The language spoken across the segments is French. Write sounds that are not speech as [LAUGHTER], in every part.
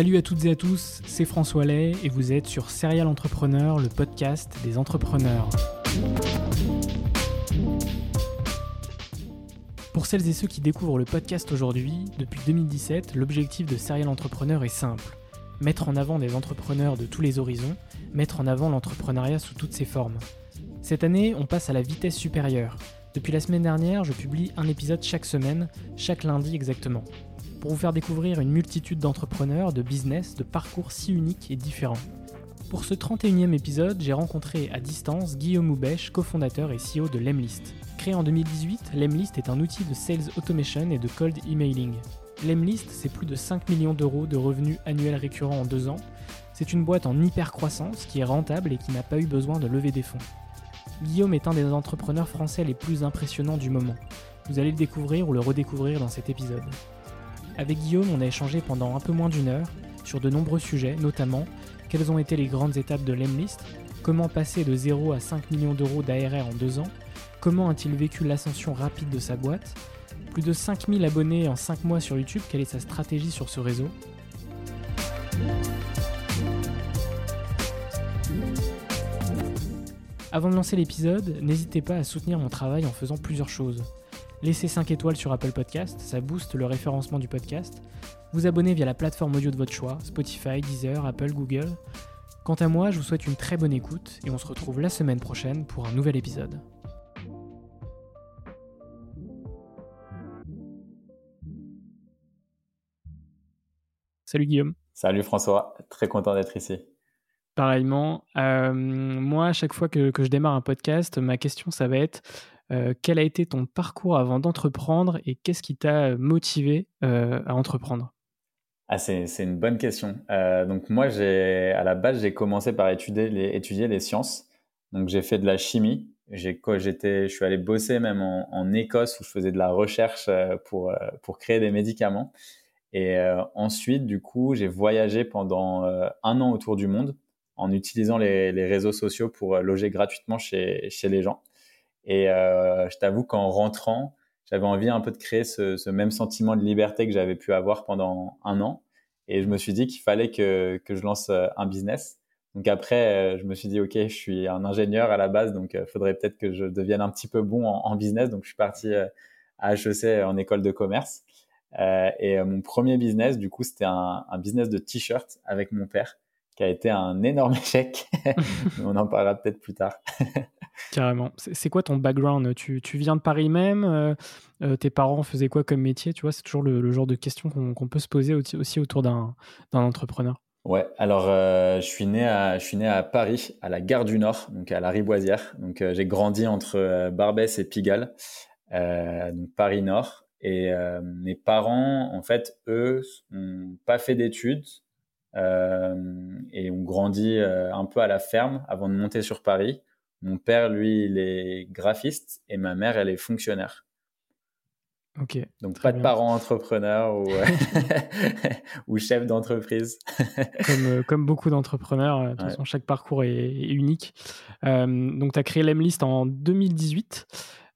Salut à toutes et à tous, c'est François Lay et vous êtes sur Serial Entrepreneur, le podcast des entrepreneurs. Pour celles et ceux qui découvrent le podcast aujourd'hui, depuis 2017, l'objectif de Serial Entrepreneur est simple. Mettre en avant des entrepreneurs de tous les horizons, mettre en avant l'entrepreneuriat sous toutes ses formes. Cette année, on passe à la vitesse supérieure. Depuis la semaine dernière, je publie un épisode chaque semaine, chaque lundi exactement pour vous faire découvrir une multitude d'entrepreneurs, de business, de parcours si uniques et différents. Pour ce 31e épisode, j'ai rencontré à distance Guillaume Houbèche, cofondateur et CEO de Lemlist. Créé en 2018, Lemlist est un outil de sales automation et de cold emailing. Lemlist, c'est plus de 5 millions d'euros de revenus annuels récurrents en deux ans. C'est une boîte en hyper croissance qui est rentable et qui n'a pas eu besoin de lever des fonds. Guillaume est un des entrepreneurs français les plus impressionnants du moment. Vous allez le découvrir ou le redécouvrir dans cet épisode. Avec Guillaume, on a échangé pendant un peu moins d'une heure sur de nombreux sujets, notamment quelles ont été les grandes étapes de l'Emlist, comment passer de 0 à 5 millions d'euros d'ARR en deux ans, comment a-t-il vécu l'ascension rapide de sa boîte, plus de 5000 abonnés en 5 mois sur YouTube, quelle est sa stratégie sur ce réseau? Avant de lancer l'épisode, n'hésitez pas à soutenir mon travail en faisant plusieurs choses. Laissez 5 étoiles sur Apple Podcast, ça booste le référencement du podcast. Vous abonnez via la plateforme audio de votre choix, Spotify, Deezer, Apple, Google. Quant à moi, je vous souhaite une très bonne écoute et on se retrouve la semaine prochaine pour un nouvel épisode. Salut Guillaume. Salut François, très content d'être ici. Pareillement. Euh, moi, à chaque fois que, que, je démarre un podcast, ma question, ça va être euh, quel a été ton parcours avant d'entreprendre et qu'est-ce qui t'a motivé euh, à entreprendre? Ah, c'est, une bonne question. Euh, donc moi, à la base, j'ai commencé par étudier les, étudier les sciences. Donc j'ai fait de la chimie. Je suis allé bosser même en, en, Écosse où je faisais de la recherche pour, pour créer des médicaments. Et ensuite, du coup, j'ai voyagé pendant un an autour du monde en utilisant les, les réseaux sociaux pour loger gratuitement chez, chez les gens. Et euh, je t'avoue qu'en rentrant, j'avais envie un peu de créer ce, ce même sentiment de liberté que j'avais pu avoir pendant un an. Et je me suis dit qu'il fallait que, que je lance euh, un business. Donc après, euh, je me suis dit, OK, je suis un ingénieur à la base, donc il faudrait peut-être que je devienne un petit peu bon en, en business. Donc je suis parti à HEC en école de commerce. Euh, et mon premier business, du coup, c'était un, un business de t-shirt avec mon père, qui a été un énorme [LAUGHS] échec. [LAUGHS] On en parlera peut-être plus tard. Carrément. C'est quoi ton background? Tu, tu, viens de Paris même euh, euh, Tes parents faisaient quoi comme métier? Tu vois, c'est toujours le, genre de question qu'on peut se poser aussi, autour d'un entrepreneur. Ouais, alors euh, je, suis né à, je suis né à Paris, à la gare du Nord, donc à la Riboisière. Donc j'ai grandi entre Barbès et Pigalle, donc Paris Nord. Et mes parents, en fait, eux, n'ont pas fait d'études et ont grandi un peu à la ferme avant de monter sur Paris. Mon père, lui, il est graphiste et ma mère, elle est fonctionnaire. Ok. Donc pas de parents entrepreneurs ou, [LAUGHS] ou chefs d'entreprise. [LAUGHS] comme, comme, beaucoup d'entrepreneurs, de toute façon, chaque parcours est, unique. donc tu as créé l'Emlist en 2018.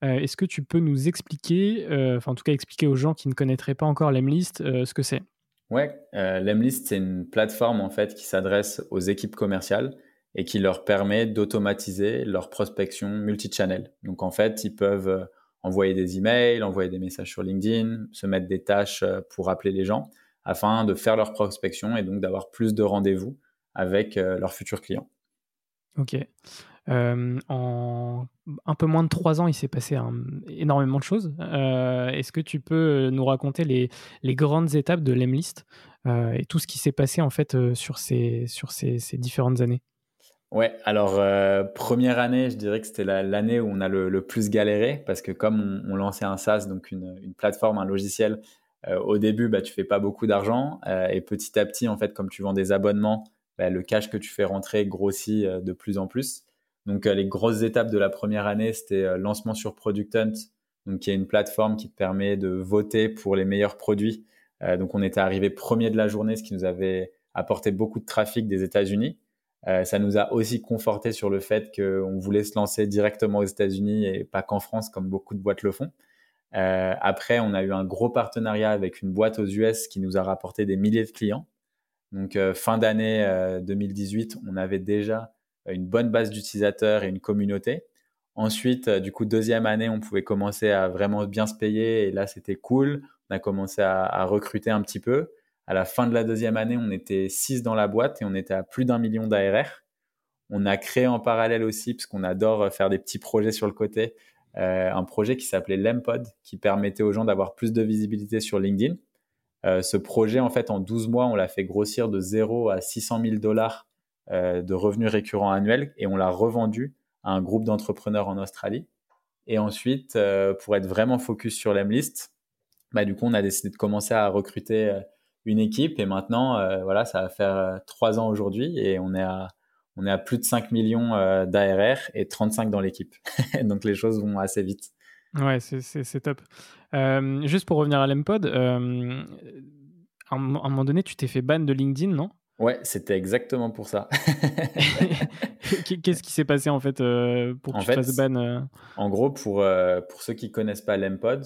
Est-ce que tu peux nous expliquer, enfin en tout cas expliquer aux gens qui ne connaîtraient pas encore l'Emlist, ce que c'est? Ouais, euh, l'Emlist, c'est une plateforme en fait qui s'adresse aux équipes commerciales et qui leur permet d'automatiser leur prospection multi-channel. Donc en fait, ils peuvent euh, envoyer des emails, envoyer des messages sur LinkedIn, se mettre des tâches euh, pour appeler les gens afin de faire leur prospection et donc d'avoir plus de rendez-vous avec leurs futurs clients. Ok. Euh, en un peu moins de trois ans, il s'est passé énormément de choses. Euh, est-ce que tu peux nous raconter les, grandes étapes de l'Emlist euh, et tout ce qui s'est passé en fait sur, ces différentes années? Ouais, alors première année, je dirais que c'était l'année où on a le, plus galéré parce que comme on, lançait un SaaS, donc une, une plateforme, un logiciel, au début, bah, tu fais pas beaucoup d'argent et petit à petit, en fait, comme tu vends des abonnements, bah, le cash que tu fais rentrer grossit de plus en plus. Donc, euh, les grosses étapes de la première année, c'était euh, lancement sur Product Hunt, donc qui est une plateforme qui te permet de voter pour les meilleurs produits. Euh, donc, on était arrivé premier de la journée, ce qui nous avait apporté beaucoup de trafic des États-Unis. Ça nous a aussi conforté sur le fait qu'on voulait se lancer directement aux États-Unis et pas qu'en France, comme beaucoup de boîtes le font. après, on a eu un gros partenariat avec une boîte aux US qui nous a rapporté des milliers de clients. Donc, fin d'année 2018, on avait déjà une bonne base d'utilisateurs et une communauté. Ensuite, euh, du coup, deuxième année, on pouvait commencer à vraiment bien se payer et là, c'était cool. On a commencé à, recruter un petit peu. À la fin de la deuxième année, on était six dans la boîte et on était à plus d'un million d'ARR. On a créé en parallèle aussi, parce qu'on adore faire des petits projets sur le côté, euh, un projet qui s'appelait Lempod, qui permettait aux gens d'avoir plus de visibilité sur LinkedIn. Euh, ce projet, en fait, en 12 mois, on l'a fait grossir de 0 à 600 000 dollars euh, de revenus récurrents annuels et on l'a revendu à un groupe d'entrepreneurs en Australie. Et ensuite, euh, pour être vraiment focus sur l'Emlist, bah, du coup, on a décidé de commencer à recruter euh, une équipe et maintenant, voilà, ça va faire trois ans aujourd'hui et on est à, on est à plus de 5 millions d'ARR et 35 dans l'équipe. [LAUGHS] Donc les choses vont assez vite. Ouais, c'est top. juste pour revenir à l'Empod, à un moment donné, tu t'es fait ban de LinkedIn, non? Ouais, c'était exactement pour ça. [LAUGHS] Qu'est-ce qui s'est passé en fait euh, pour que tu fasses ban euh? En gros, pour, euh, pour ceux qui connaissent pas l'Empod,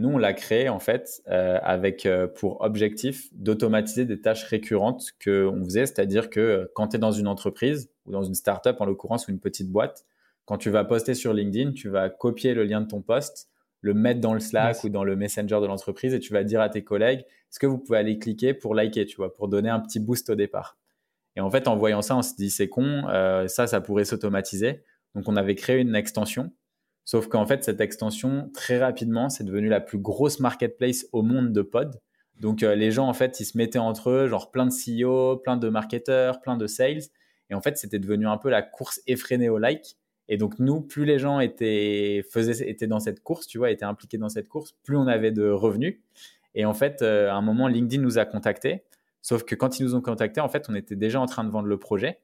nous on l'a créé en fait avec pour objectif d'automatiser des tâches récurrentes que on faisait, c'est-à-dire que quand tu es dans une entreprise ou dans une startup en l'occurrence ou une petite boîte, quand tu vas poster sur LinkedIn, tu vas copier le lien de ton post le mettre dans le Slack ou dans le Messenger de l'entreprise et tu vas dire à tes collègues, est-ce que vous pouvez aller cliquer pour liker, tu vois, pour donner un petit boost au départ. Et en fait, en voyant ça, on se dit, c'est con, euh, ça, ça pourrait s'automatiser. Donc, on avait créé une extension. Sauf qu'en fait, cette extension, très rapidement, c'est devenu la plus grosse marketplace au monde de pod. Donc, euh, les gens, en fait, ils se mettaient entre eux, genre plein de CEO, plein de marketeurs, plein de sales. Et en fait, c'était devenu un peu la course effrénée au like. Et donc, nous, plus les gens étaient, faisaient, étaient dans cette course, tu vois, étaient impliqués dans cette course, plus on avait de revenus. Et en fait, euh, à un moment, LinkedIn nous a contactés. Sauf que quand ils nous ont contactés, en fait, on était déjà en train de vendre le projet.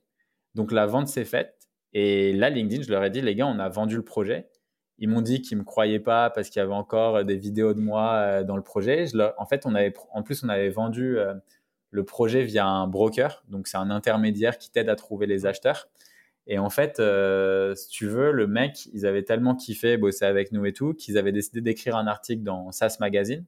Donc, la vente s'est faite. Et là, LinkedIn, je leur ai dit, les gars, on a vendu le projet. Ils m'ont dit qu'ils ne me croyaient pas parce qu'il y avait encore des vidéos de moi euh, dans le projet. en fait, on avait, en plus, on avait vendu euh, le projet via un broker. Donc, c'est un intermédiaire qui t'aide à trouver les acheteurs. Et en fait, euh, si tu veux, le mec, ils avaient tellement kiffé bosser avec nous et tout, qu'ils avaient décidé d'écrire un article dans SaaS Magazine.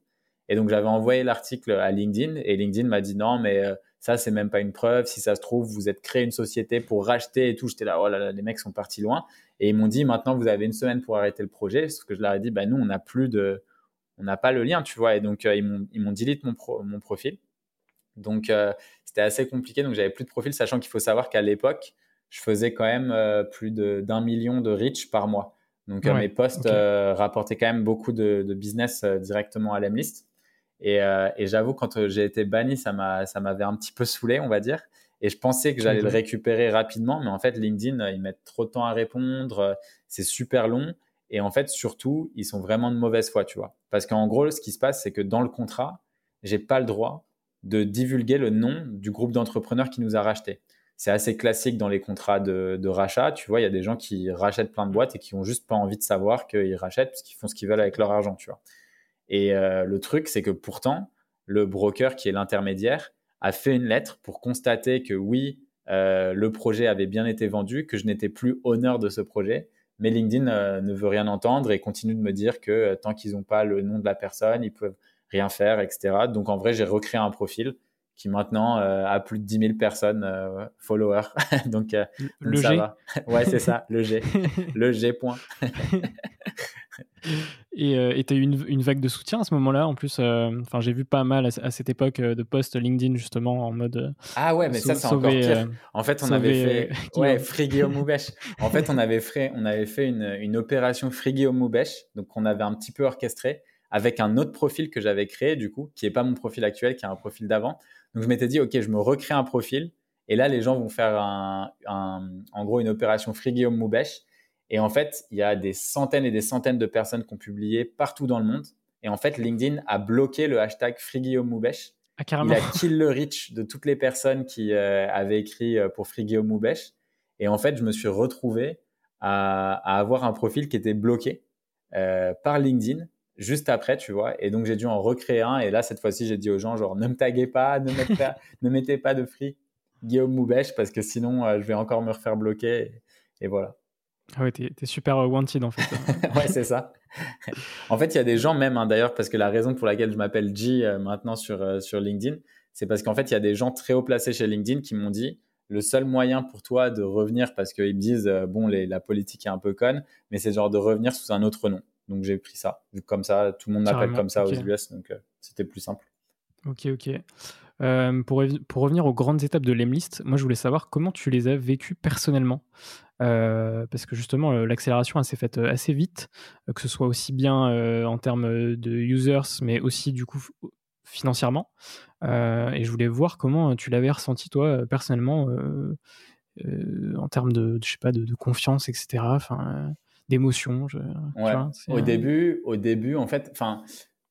Et donc, j'avais envoyé l'article à LinkedIn et LinkedIn m'a dit non, mais euh, ça, c'est même pas une preuve. Si ça se trouve, vous êtes créé une société pour racheter et tout. J'étais là, oh là là, les mecs sont partis loin. Et ils m'ont dit maintenant, vous avez une semaine pour arrêter le projet. Ce que je leur ai dit, bah, nous, on n'a plus de, on n'a pas le lien, tu vois. Et donc, euh, ils m'ont, ils m'ont delete mon, mon profil. Donc, c'était assez compliqué. Donc, j'avais plus de profil, sachant qu'il faut savoir qu'à l'époque, je faisais quand même euh, plus d'un million de reach par mois. Donc euh, mes posts euh, rapportaient quand même beaucoup de, business directement à l'Emlist. Et, et j'avoue, quand j'ai été banni, ça m'avait un petit peu saoulé, on va dire. Et je pensais que j'allais le récupérer rapidement, mais en fait, LinkedIn, ils mettent trop de temps à répondre, c'est super long. Et en fait, surtout, ils sont vraiment de mauvaise foi, tu vois. Parce qu'en gros, ce qui se passe, c'est que dans le contrat, j'ai pas le droit de divulguer le nom du groupe d'entrepreneurs qui nous a racheté c'est assez classique dans les contrats de, rachat. Tu vois, il y a des gens qui rachètent plein de boîtes et qui ont juste pas envie de savoir qu'ils rachètent parce qu'ils font ce qu'ils veulent avec leur argent, tu vois. Et le truc, c'est que pourtant, le broker qui est l'intermédiaire a fait une lettre pour constater que oui, le projet avait bien été vendu, que je n'étais plus honneur de ce projet. Mais LinkedIn ne veut rien entendre et continue de me dire que tant qu'ils n'ont pas le nom de la personne, ils peuvent rien faire, etc. Donc en vrai, j'ai recréé un profil qui maintenant euh, a plus de 10 000 personnes euh, followers. [LAUGHS] donc, euh, le ça G. va. [LAUGHS] ouais, c'est ça, le G. [LAUGHS] le G point. et tu as eu une, vague de soutien à ce moment-là. En plus, enfin j'ai vu pas mal à, cette époque de posts LinkedIn justement en mode. ah ouais, mais ça, c'est encore pire. en fait, on avait fait. ouais, Frigio Moubèche. en fait, on avait fait, on avait fait une, une opération Frigio Moubèche. Donc, on avait un petit peu orchestré avec un autre profil que j'avais créé, du coup, qui n'est pas mon profil actuel, qui est un profil d'avant. Donc, je m'étais dit, OK, je me recrée un profil. Et là, les gens vont faire un, en gros une opération Free Guillaume Moubèche. Et en fait, il y a des centaines et des centaines de personnes qui ont publié partout dans le monde. Et en fait, LinkedIn a bloqué le hashtag Free Guillaume Moubèche. Ah, il a kill le reach de toutes les personnes qui euh, avaient écrit euh, pour Free Guillaume Moubèche. Et en fait, je me suis retrouvé à, avoir un profil qui était bloqué euh, par LinkedIn juste après, tu vois. Et donc, j'ai dû en recréer un. Et là, cette fois-ci, j'ai dit aux gens, genre, ne me taguez pas, ne, mettez pas, [LAUGHS] ne mettez pas de fric Guillaume Moubèche, parce que sinon, euh, je vais encore me refaire bloquer. Et, voilà. Ah ouais, t'es, super euh, wanted, en fait. [LAUGHS] ouais, c'est ça. en fait, il y a des gens même, hein, d'ailleurs, parce que la raison pour laquelle je m'appelle G euh, maintenant sur, sur LinkedIn, c'est parce qu'en fait, il y a des gens très haut placés chez LinkedIn qui m'ont dit, le seul moyen pour toi de revenir, parce qu'ils me disent, bon, la politique est un peu conne, mais c'est genre de revenir sous un autre nom. Donc j'ai pris ça. Comme ça, tout le monde m'appelle comme ça aux US, donc euh, c'était plus simple. Ok, ok. Euh, pour, pour, revenir aux grandes étapes de l'Emlist, moi je voulais savoir comment tu les as vécues personnellement. Euh, parce que justement, l'accélération s'est faite assez vite, que ce soit aussi bien en termes de users, mais aussi du coup financièrement. et je voulais voir comment tu l'avais ressenti toi personnellement en termes de, je sais pas, de, de confiance, etc. Enfin, d'émotion. Ouais. au début, au début, en fait, enfin,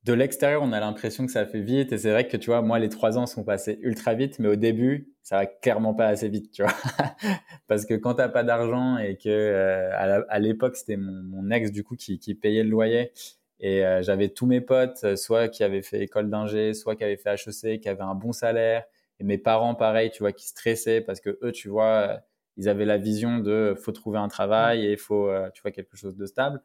de l'extérieur, on a l'impression que ça fait vite. Et c'est vrai que tu vois, moi, les trois ans sont passés ultra vite, mais au début, ça va clairement pas assez vite, tu vois. [LAUGHS] Parce que quand t'as pas d'argent et que euh, à l'époque, c'était mon, ex du coup qui, qui payait le loyer. Et euh, j'avais tous mes potes, euh, soit qui avaient fait école d'ingé, soit qui avaient fait HEC, qui avaient un bon salaire. Et mes parents, pareil, tu vois, qui stressaient parce que eux, tu vois, ils avaient la vision de faut trouver un travail et faut euh, tu vois quelque chose de stable.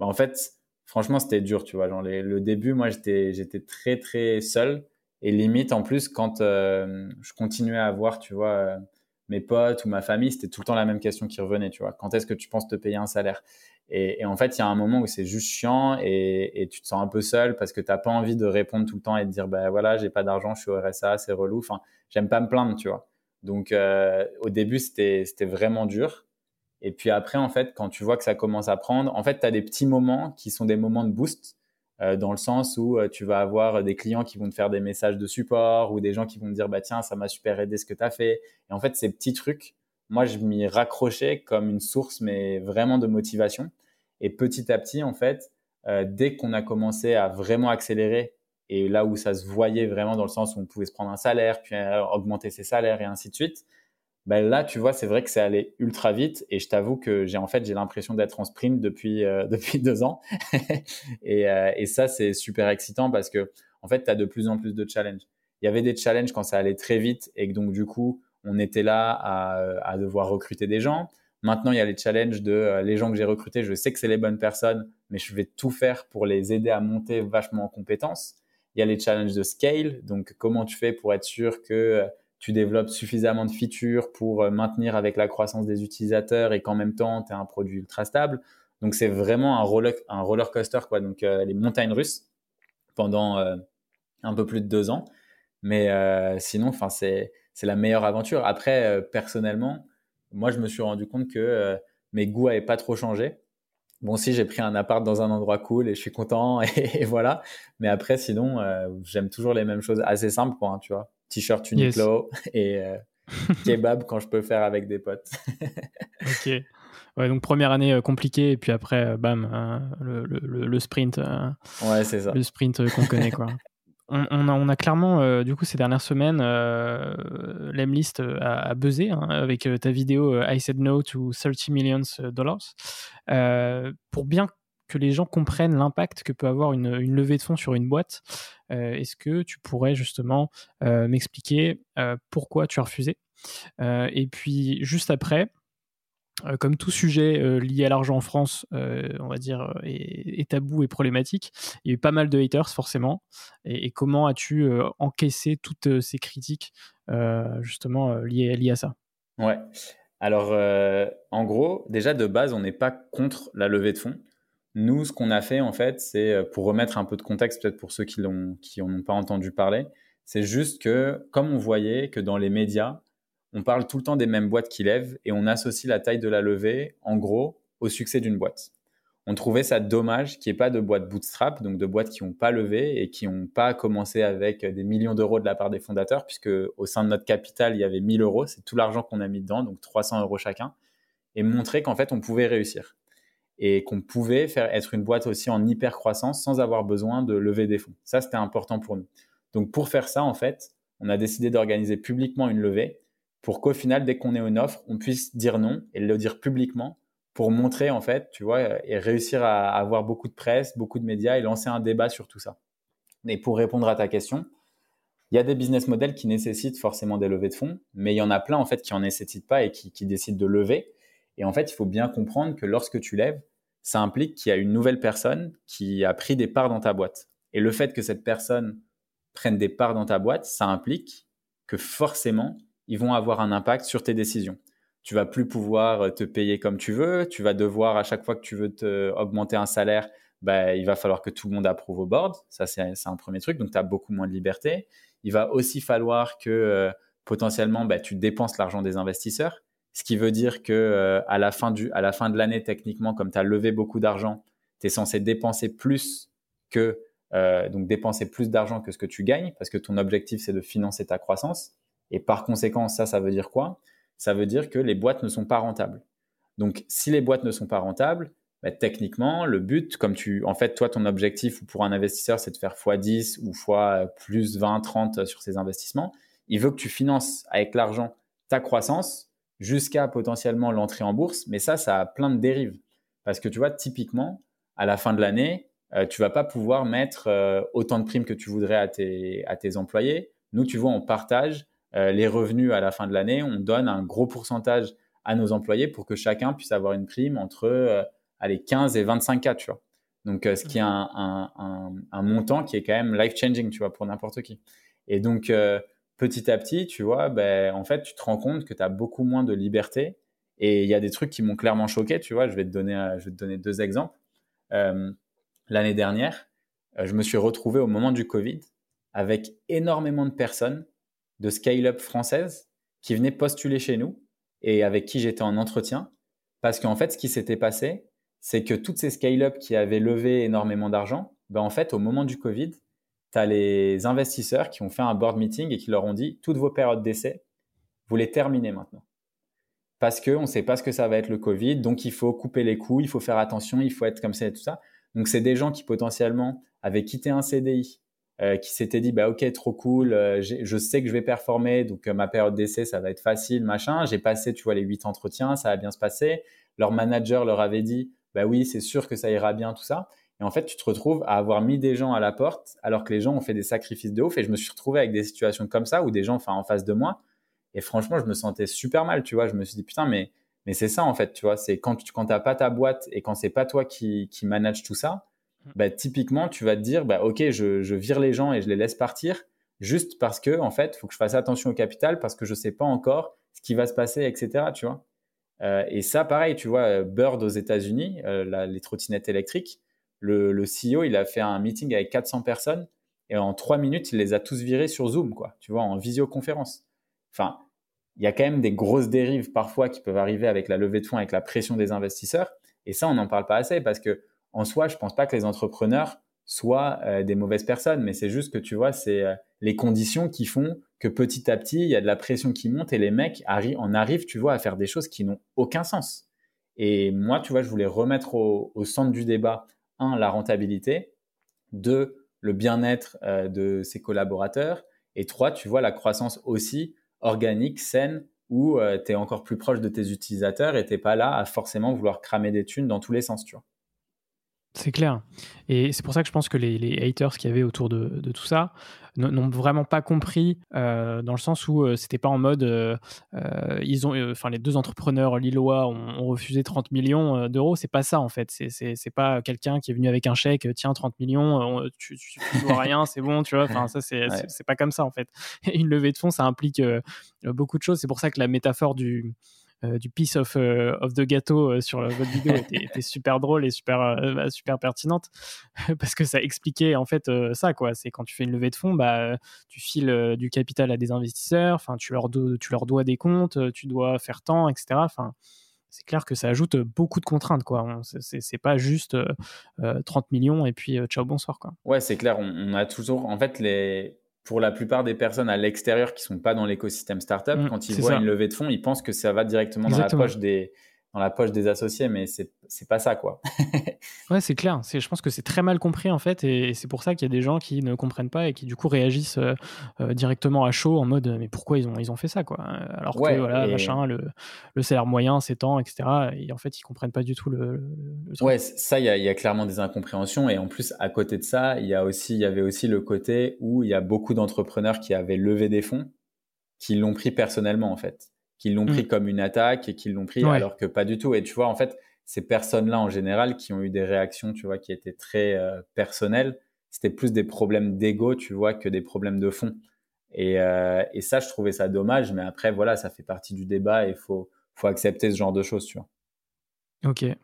Bah, en fait franchement c'était dur tu vois. Genre le début moi j'étais j'étais très très seul. Et limite en plus quand euh, je continuais à voir tu vois euh, mes potes ou ma famille c'était tout le temps la même question qui revenait tu vois. Quand est-ce que tu penses te payer un salaire? Et, en fait il y a un moment où c'est juste chiant et, et, tu te sens un peu seul parce que tu n'as pas envie de répondre tout le temps et de dire ben bah, voilà j'ai pas d'argent je suis au RSA c'est relou. Enfin j'aime pas me plaindre tu vois donc euh, au début, c'était vraiment dur. Et puis après, en fait, quand tu vois que ça commence à prendre, en fait, tu as des petits moments qui sont des moments de boost, euh, dans le sens où euh, tu vas avoir des clients qui vont te faire des messages de support ou des gens qui vont te dire, bah tiens, ça m'a super aidé ce que tu as fait. Et en fait, ces petits trucs, moi, je m'y raccrochais comme une source, mais vraiment de motivation. Et petit à petit, en fait, dès qu'on a commencé à vraiment accélérer et là où ça se voyait vraiment dans le sens où on pouvait se prendre un salaire, puis euh, augmenter ses salaires et ainsi de suite, ben là, tu vois, c'est vrai que c'est allé ultra vite. Et je t'avoue que j'ai en fait j'ai l'impression d'être en sprint depuis euh, [LAUGHS] depuis deux ans. et, euh, et, ça, c'est super excitant parce que en fait, tu as de plus en plus de challenges. Il y avait des challenges quand ça allait très vite et que donc du coup, on était là à devoir recruter des gens. Maintenant, il y a les challenges de les gens que j'ai recrutés. Je sais que c'est les bonnes personnes, mais je vais tout faire pour les aider à monter vachement en compétences. Il y a les challenges de scale. Donc, comment tu fais pour être sûr que euh, tu développes suffisamment de features pour euh, maintenir avec la croissance des utilisateurs et qu'en même temps, tu as un produit ultra stable? Donc, c'est vraiment un roller, coaster, quoi. Donc, euh, les montagnes russes pendant un peu plus de deux ans. Mais sinon, enfin, c'est, c'est la meilleure aventure. Après, personnellement, moi, je me suis rendu compte que mes goûts n'avaient pas trop changé. Bon, si j'ai pris un appart dans un endroit cool et je suis content [LAUGHS] et, voilà. Mais après, sinon, euh, j'aime toujours les mêmes choses assez simples, quoi, hein, tu vois. T-shirt Uniqlo [LAUGHS] et euh, kebab quand je peux faire avec des potes. [LAUGHS] ok. Ouais, donc première année euh, compliquée et puis après, bam, le, le, le, sprint. ouais, c'est ça. Le sprint qu'on connaît, quoi. On, a, clairement, euh, du coup, ces dernières semaines, euh, l'Emlist euh, a, buzzé hein, avec ta vidéo I said no to 30 millions dollars. pour bien que les gens comprennent l'impact que peut avoir une, levée de fonds sur une boîte, est-ce que tu pourrais justement m'expliquer pourquoi tu as refusé? Et puis juste après, euh, comme tout sujet euh, lié à l'argent en France, euh, on va dire, est, tabou et problématique, il y a eu pas mal de haters forcément. Et, comment as-tu encaissé toutes ces critiques justement liées, liées, à ça? Ouais. Alors, en gros, déjà de base, on n'est pas contre la levée de fonds. Nous, ce qu'on a fait, en fait, c'est pour remettre un peu de contexte, peut-être pour ceux qui n'en ont pas entendu parler, c'est juste que, comme on voyait que dans les médias, on parle tout le temps des mêmes boîtes qui lèvent et on associe la taille de la levée, en gros, au succès d'une boîte. On trouvait ça dommage qu'il n'y ait pas de boîtes bootstrap, donc de boîtes qui n'ont pas levé et qui n'ont pas commencé avec des millions d'euros de la part des fondateurs, puisque au sein de notre capital, il y avait 1000 euros, c'est tout l'argent qu'on a mis dedans, donc 300 euros chacun, et montrer qu'en fait, on pouvait réussir et qu'on pouvait faire être une boîte aussi en hyper croissance sans avoir besoin de lever des fonds. Ça, c'était important pour nous. Donc pour faire ça, en fait, on a décidé d'organiser publiquement une levée pour qu'au final, dès qu'on est une offre, on puisse dire non et le dire publiquement pour montrer, en fait, tu vois, et réussir à avoir beaucoup de presse, beaucoup de médias et lancer un débat sur tout ça. Et pour répondre à ta question, il y a des business models qui nécessitent forcément des levées de fonds, mais il y en a plein, en fait, qui en nécessitent pas et qui, qui décident de lever. Et en fait, il faut bien comprendre que lorsque tu lèves, ça implique qu'il y a une nouvelle personne qui a pris des parts dans ta boîte. Et le fait que cette personne prenne des parts dans ta boîte, ça implique que forcément, ils vont avoir un impact sur tes décisions. Tu vas plus pouvoir euh, te payer comme tu veux, tu vas devoir à chaque fois que tu veux te augmenter un salaire, bah, il va falloir que tout le monde approuve au board. Ça, c'est un premier truc. Donc, tu as beaucoup moins de liberté. Il va aussi falloir que euh, potentiellement, bah, tu dépenses l'argent des investisseurs. Ce qui veut dire que euh, à, la fin du, à la fin de l'année, techniquement, comme tu as levé beaucoup d'argent, tu es censé dépenser plus que donc dépenser plus d'argent que ce que tu gagnes parce que ton objectif c'est de financer ta croissance. Et par conséquent, ça, ça veut dire quoi? Ça veut dire que les boîtes ne sont pas rentables. Donc, si les boîtes ne sont pas rentables, bah, techniquement, le but, comme tu, en fait, toi, ton objectif pour un investisseur, c'est de faire x10 ou x plus 20, 30 sur ses investissements. Il veut que tu finances avec l'argent ta croissance jusqu'à potentiellement l'entrée en bourse. Mais ça, ça a plein de dérives. Parce que tu vois, typiquement, à la fin de l'année, euh, tu vas pas pouvoir mettre euh, autant de primes que tu voudrais à tes, à tes employés. Nous, tu vois, on partage les revenus à la fin de l'année, on donne un gros pourcentage à nos employés pour que chacun puisse avoir une prime entre euh, 15 et 25 K, tu vois. Donc, euh, ce qui est un, montant qui est quand même life-changing, tu vois, pour n'importe qui. Et donc, euh, petit à petit, tu vois, ben, en fait, tu te rends compte que tu as beaucoup moins de liberté. Et il y a des trucs qui m'ont clairement choqué, tu vois. Je vais te donner, je vais te donner deux exemples. L'année dernière, je me suis retrouvé au moment du Covid avec énormément de personnes de scale-up françaises qui venaient postuler chez nous et avec qui j'étais en entretien. Parce qu'en fait, ce qui s'était passé, c'est que toutes ces scale-up qui avaient levé énormément d'argent, ben en fait, au moment du Covid, tu as les investisseurs qui ont fait un board meeting et qui leur ont dit toutes vos périodes d'essai, vous les terminez maintenant. Parce qu'on ne sait pas ce que ça va être le Covid, donc il faut couper les coûts, il faut faire attention, il faut être comme ça et tout ça. Donc, c'est des gens qui potentiellement avaient quitté un CDI, euh, qui s'était dit bah ok trop cool, euh, je sais que je vais performer, donc euh, ma période d'essai ça va être facile machin. J'ai passé tu vois les huit entretiens, ça va bien se passer. Leur manager leur avait dit bah oui c'est sûr que ça ira bien tout ça. Et en fait tu te retrouves à avoir mis des gens à la porte alors que les gens ont fait des sacrifices de ouf. Et je me suis retrouvé avec des situations comme ça où des gens enfin en face de moi. Et franchement je me sentais super mal tu vois. Je me suis dit putain mais mais c'est ça en fait tu vois. C'est quand tu quand t'as pas ta boîte et quand c'est pas toi qui qui manage tout ça bah, typiquement, tu vas te dire, bah, OK, je, vire les gens et je les laisse partir juste parce que, en fait, il faut que je fasse attention au capital parce que je ne sais pas encore ce qui va se passer, etc. Tu vois euh, et ça, pareil, tu vois, Bird aux États-Unis, euh, les trottinettes électriques, le, le, CEO, il a fait un meeting avec 400 personnes et en trois minutes, il les a tous virés sur Zoom, quoi, tu vois, en visioconférence. Enfin, il y a quand même des grosses dérives parfois qui peuvent arriver avec la levée de fonds, avec la pression des investisseurs. Et ça, on n'en parle pas assez parce que en soi, je pense pas que les entrepreneurs soient euh, des mauvaises personnes, mais c'est juste que tu vois, c'est euh, les conditions qui font que petit à petit, il y a de la pression qui monte et les mecs en arrivent, tu vois, à faire des choses qui n'ont aucun sens. Et moi, tu vois, je voulais remettre au, centre du débat, un, la rentabilité, deux, le bien-être euh, de ses collaborateurs, et trois, tu vois, la croissance aussi organique, saine, où tu es encore plus proche de tes utilisateurs et tu pas là à forcément vouloir cramer des thunes dans tous les sens, tu vois. C'est clair. Et c'est pour ça que je pense que les, les haters qu'il y avait autour de, de tout ça n'ont vraiment pas compris euh, dans le sens où euh, c'était pas en mode euh, ils ont enfin les deux entrepreneurs lillois ont, ont refusé 30 millions d'euros. C'est pas ça en fait. C'est pas quelqu'un qui est venu avec un chèque tiens 30 millions tu, tu, tu vois [LAUGHS] rien c'est bon tu vois. Enfin ça c'est ouais. pas comme ça en fait. [LAUGHS] Une levée de fonds ça implique beaucoup de choses. C'est pour ça que la métaphore du du piece of, euh, of the gâteau euh, sur votre vidéo était, [LAUGHS] était, super drôle et super, bah, super pertinente [LAUGHS] parce que ça expliquait en fait ça quoi. C'est quand tu fais une levée de fonds, bah, tu files du capital à des investisseurs, enfin tu leur, do tu leur dois des comptes, tu dois faire tant, etc. Enfin, c'est clair que ça ajoute beaucoup de contraintes. quoi. C'est pas juste euh, 30 millions et puis euh, ciao, bonsoir. Quoi. Ouais, c'est clair. On, on, a toujours. En fait, les, pour la plupart des personnes à l'extérieur qui sont pas dans l'écosystème startup, mmh, quand ils voient ça. une levée de fonds, ils pensent que ça va directement Exactement. dans la poche des, dans la poche des associés, mais c'est pas ça quoi. [LAUGHS] ouais, c'est clair. Je pense que c'est très mal compris en fait, et, et c'est pour ça qu'il y a des gens qui ne comprennent pas et qui du coup réagissent euh, euh, directement à chaud en mode mais pourquoi ils ont ils ont fait ça quoi? Alors ouais, que voilà et... machin le, le salaire moyen tant etc. Et en fait ils comprennent pas du tout le. ouais, ça il y a, y a clairement des incompréhensions et en plus à côté de ça il y a aussi il y avait aussi le côté où il y a beaucoup d'entrepreneurs qui avaient levé des fonds qui l'ont pris personnellement en fait qu'ils l'ont pris mmh. comme une attaque et qu'ils l'ont pris ouais. alors que pas du tout. Et tu vois, en fait, ces personnes-là en général qui ont eu des réactions, tu vois, qui étaient très euh, personnelles, c'était plus des problèmes d'ego, tu vois, que des problèmes de fond. Et, euh, et, ça, je trouvais ça dommage, mais après, voilà, ça fait partie du débat et il faut, faut accepter ce genre de choses, tu vois. Ok. Et,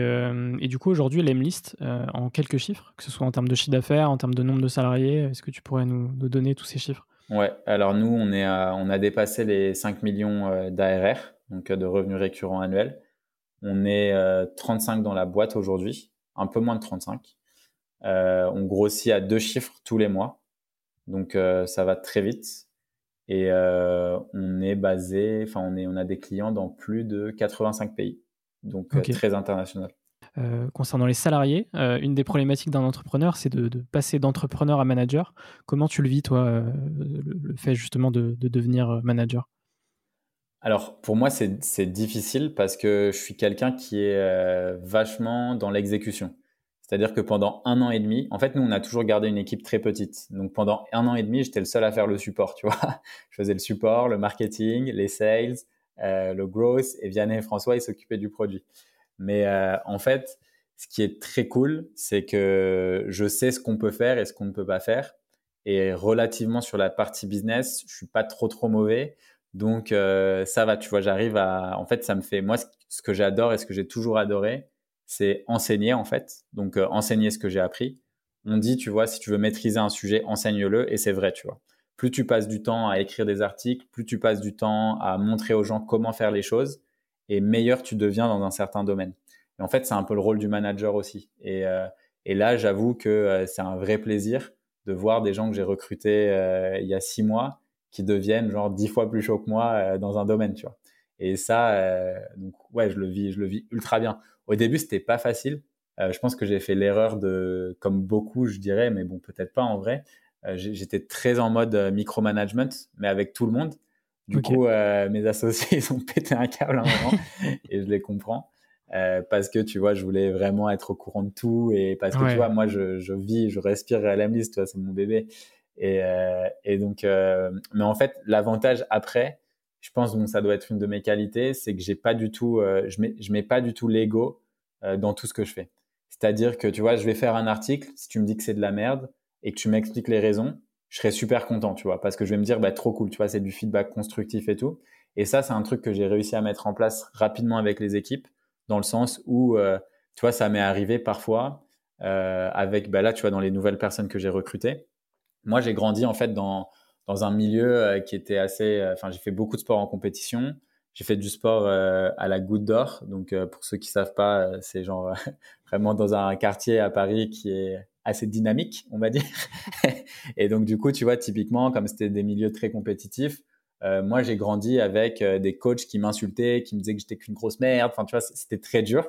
euh, et, du coup, aujourd'hui, l'Emlist, euh, en quelques chiffres, que ce soit en termes de chiffre d'affaires, en termes de nombre de salariés, est-ce que tu pourrais nous, nous donner tous ces chiffres? Ouais, alors nous, on, est à, on a dépassé les 5 millions euh, d'ARR, donc euh, de revenus récurrents annuels. On est 35 euh, dans la boîte aujourd'hui, un peu moins de 35. Euh, on grossit à deux chiffres tous les mois, donc euh, ça va très vite. Et euh, on est basé, enfin on est, on a des clients dans plus de 85 pays, donc okay. très international. Euh, concernant les salariés, euh, une des problématiques d'un entrepreneur, c'est de, passer d'entrepreneur à manager. Comment tu le vis, toi, euh, le, fait justement de, de devenir manager? Alors, pour moi, c'est difficile parce que je suis quelqu'un qui est vachement dans l'exécution. C'est-à-dire que pendant un an et demi, en fait, nous, on a toujours gardé une équipe très petite. Donc, pendant un an et demi, j'étais le seul à faire le support, tu vois. [LAUGHS] Je faisais le support, le marketing, les sales, le growth, et Vianney et François, ils s'occupaient du produit. Mais euh, en fait, ce qui est très cool, c'est que je sais ce qu'on peut faire et ce qu'on ne peut pas faire. Et relativement sur la partie business, je suis pas trop trop mauvais. Donc euh, ça va, tu vois, j'arrive à. En fait, ça me fait. Moi, ce que j'adore et ce que j'ai toujours adoré, c'est enseigner en fait. Donc euh, enseigner ce que j'ai appris. On dit, tu vois, si tu veux maîtriser un sujet, enseigne-le. Et c'est vrai, tu vois. Plus tu passes du temps à écrire des articles, plus tu passes du temps à montrer aux gens comment faire les choses, et meilleur tu deviens dans un certain domaine. Et en fait, c'est un peu le rôle du manager aussi. Et, euh, et là, j'avoue que euh, c'est un vrai plaisir de voir des gens que j'ai recrutés euh, il y a six mois qui deviennent genre dix fois plus chauds que moi euh, dans un domaine, tu vois. Et ça, euh, donc ouais, je le vis, je le vis ultra bien. Au début, c'était pas facile. je pense que j'ai fait l'erreur de, comme beaucoup, je dirais, mais bon, peut-être pas en vrai. J'étais très en mode micromanagement, mais avec tout le monde. Du okay. coup, euh, mes associés, [LAUGHS] ils ont pété un câble à un moment [LAUGHS] et je les comprends. Euh, parce que tu vois, je voulais vraiment être au courant de tout et parce que ouais. tu vois, moi, je, je vis, je respire RLM List, tu vois, c'est mon bébé. Et, euh, et donc, mais en fait, l'avantage après, je pense que ça doit être une de mes qualités, c'est que j'ai pas du tout, je mets, je mets pas du tout l'ego dans tout ce que je fais. C'est-à-dire que tu vois, je vais faire un article, si tu me dis que c'est de la merde et que tu m'expliques les raisons, je serais super content, tu vois, parce que je vais me dire, bah, trop cool, tu vois, c'est du feedback constructif et tout. Et ça, c'est un truc que j'ai réussi à mettre en place rapidement avec les équipes, dans le sens où, euh, tu vois, ça m'est arrivé parfois euh, avec, bah, là, tu vois, dans les nouvelles personnes que j'ai recrutées. Moi, j'ai grandi, en fait, dans, dans un milieu euh, qui était assez, euh, enfin, j'ai fait beaucoup de sport en compétition. J'ai fait du sport à la Goutte d'Or. Donc, pour ceux qui savent pas, c'est genre [LAUGHS] vraiment dans un quartier à Paris qui est assez dynamique, on va dire. [LAUGHS] et donc, du coup, tu vois, typiquement, comme c'était des milieux très compétitifs, euh, moi, j'ai grandi avec euh, des coachs qui m'insultaient, qui me disaient que j'étais qu'une grosse merde. Enfin, tu vois, c'était très dur.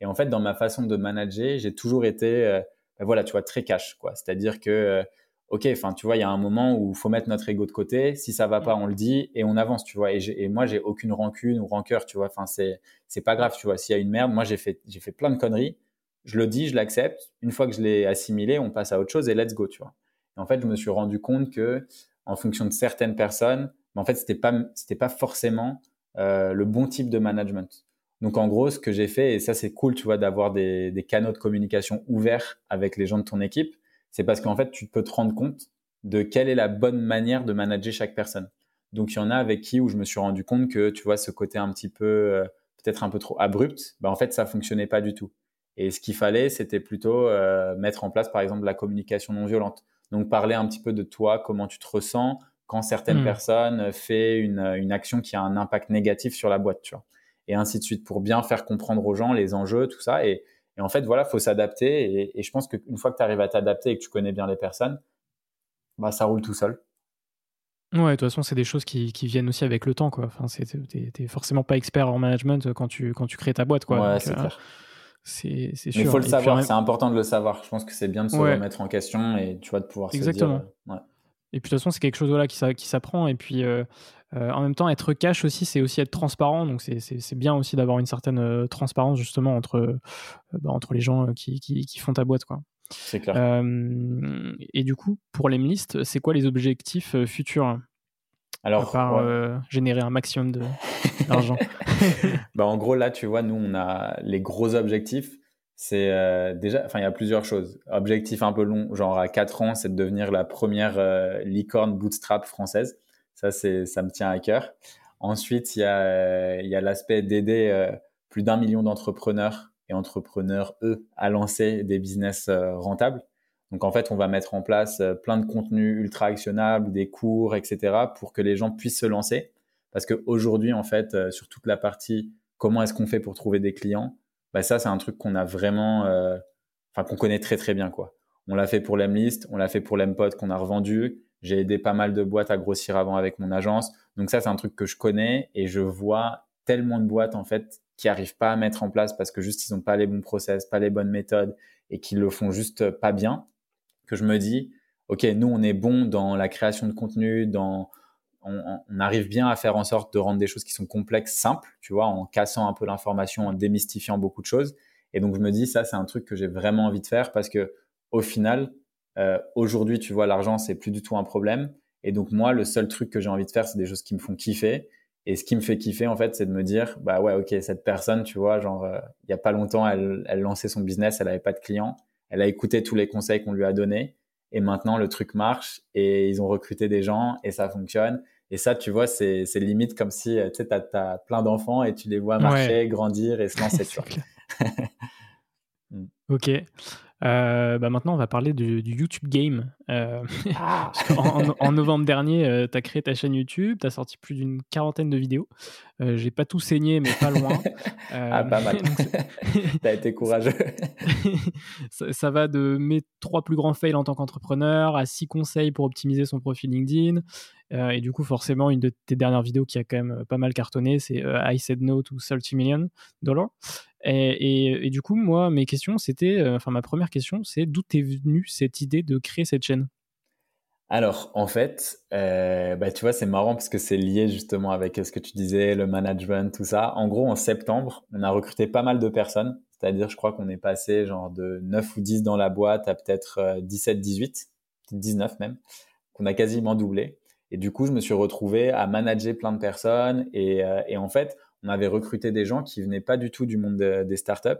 Et en fait, dans ma façon de manager, j'ai toujours été, euh, ben voilà, tu vois, très cash, quoi. C'est-à-dire que, ok, enfin, tu vois, il y a un moment où il faut mettre notre ego de côté. Si ça va pas, on le dit et on avance, tu vois. Et, et moi, j'ai aucune rancune ou rancœur, tu vois. Enfin, c'est, c'est pas grave, tu vois. S'il y a une merde, moi, j'ai fait, j'ai fait plein de conneries je le dis, je l'accepte. Une fois que je l'ai assimilé, on passe à autre chose et let's go, tu vois. Et en fait, je me suis rendu compte que en fonction de certaines personnes, en fait, c'était pas c'était pas forcément euh, le bon type de management. Donc en gros, ce que j'ai fait, et ça c'est cool, tu vois, d'avoir des, des, canaux de communication ouverts avec les gens de ton équipe, c'est parce qu'en fait, tu peux te rendre compte de quelle est la bonne manière de manager chaque personne. Donc il y en a avec qui où je me suis rendu compte que, tu vois, ce côté un petit peu, euh, peut-être un peu trop abrupt, bah, en fait, ça fonctionnait pas du tout. Et ce qu'il fallait, c'était plutôt euh, mettre en place, par exemple, la communication non violente. Donc parler un petit peu de toi, comment tu te ressens quand certaines hmm. personnes font une, une, action qui a un impact négatif sur la boîte, tu vois. Et ainsi de suite, pour bien faire comprendre aux gens les enjeux, tout ça. Et, et en fait, voilà, faut s'adapter. Et, et, je pense qu'une fois que tu arrives à t'adapter et que tu connais bien les personnes, bah, ça roule tout seul. Ouais, de toute façon, c'est des choses qui, qui, viennent aussi avec le temps, quoi. Enfin, t'es forcément pas expert en management quand tu, quand tu crées ta boîte, quoi. Ouais, c'est euh, clair. C'est sûr. Il faut le savoir, c'est important de le savoir. Je pense que c'est bien de se remettre en question et tu vois, de pouvoir Exactement. se dire. Ouais. Et puis de toute façon, c'est quelque chose là, qui, s'apprend. Et puis euh, euh, en même temps, être cash aussi, c'est aussi être transparent. Donc c'est bien aussi d'avoir une certaine transparence justement entre, bah, entre les gens qui, qui, qui, font ta boîte. Quoi. C'est clair. et du coup, pour les listes, c'est quoi les objectifs futurs? Alors, à part euh, générer un maximum [LAUGHS] d'argent. bah, en gros, là, tu vois, nous, on a les gros objectifs. C'est euh, déjà, enfin, il y a plusieurs choses. Objectif un peu long, genre à 4 ans, c'est de devenir la première euh, licorne bootstrap française. Ça, c'est, ça me tient à cœur. Ensuite, il y a, il y a l'aspect d'aider plus d'un million d'entrepreneurs et entrepreneurs, eux, à lancer des business rentables. Donc en fait, on va mettre en place euh, plein de contenus ultra actionnables, des cours, etc., pour que les gens puissent se lancer. Parce qu'aujourd'hui, en fait, euh, sur toute la partie comment est-ce qu'on fait pour trouver des clients, bah ça, c'est un truc qu'on a vraiment, euh, qu'on connaît très très bien quoi. On l'a fait pour l'Emlist, on l'a fait pour l'Empod qu'on a revendu. J'ai aidé pas mal de boîtes à grossir avant avec mon agence. Donc ça, c'est un truc que je connais et je vois tellement de boîtes en fait qui arrivent pas à mettre en place parce que juste ils n'ont pas les bons process, pas les bonnes méthodes et qui le font juste pas bien que je me dis, OK, nous, on est bon dans la création de contenu, dans, on, arrive bien à faire en sorte de rendre des choses qui sont complexes simples, tu vois, en cassant un peu l'information, en démystifiant beaucoup de choses. Et donc, je me dis, ça, c'est un truc que j'ai vraiment envie de faire parce que, au final, euh, aujourd'hui, tu vois, l'argent, c'est plus du tout un problème. Et donc, moi, le seul truc que j'ai envie de faire, c'est des choses qui me font kiffer. Et ce qui me fait kiffer, en fait, c'est de me dire, bah ouais, ok, cette personne, tu vois, genre, euh, il y a pas longtemps, elle, elle lançait son business, elle avait pas de clients elle a écouté tous les conseils qu'on lui a donnés et maintenant le truc marche et ils ont recruté des gens et ça fonctionne. Et ça, tu vois, c'est limite comme si tu sais, as, plein d'enfants et tu les vois marcher, grandir et se lancer. [LAUGHS] Mm. [LAUGHS] ok. Euh, bah maintenant, on va parler du, YouTube Game. Euh, [LAUGHS] ah. en, novembre dernier, euh, tu as créé ta chaîne YouTube, tu as sorti plus d'une quarantaine de vidéos. J'ai pas tout saigné, mais pas loin. [LAUGHS] ah, pas mal. [LAUGHS] tu as été courageux. ça, va de mes trois plus grands fails en tant qu'entrepreneur à six conseils pour optimiser son profil LinkedIn. et du coup, forcément, une de tes dernières vidéos qui a quand même pas mal cartonné, c'est I said no to 30 million dollars. Et, du coup, moi, mes questions, c'était, euh, enfin, ma première question, c'est d'où t'es venue cette idée de créer cette chaîne? Alors, en fait, euh, bah, tu vois, c'est marrant parce que c'est lié justement avec ce que tu disais, le management, tout ça. En gros, en septembre, on a recruté pas mal de personnes. C'est-à-dire, je crois qu'on est passé genre de 9 ou 10 dans la boîte à peut-être 17, 18, 19 même, qu'on a quasiment doublé. Et du coup, je me suis retrouvé à manager plein de personnes. Euh, et en fait, on avait recruté des gens qui venaient pas du tout du monde des startups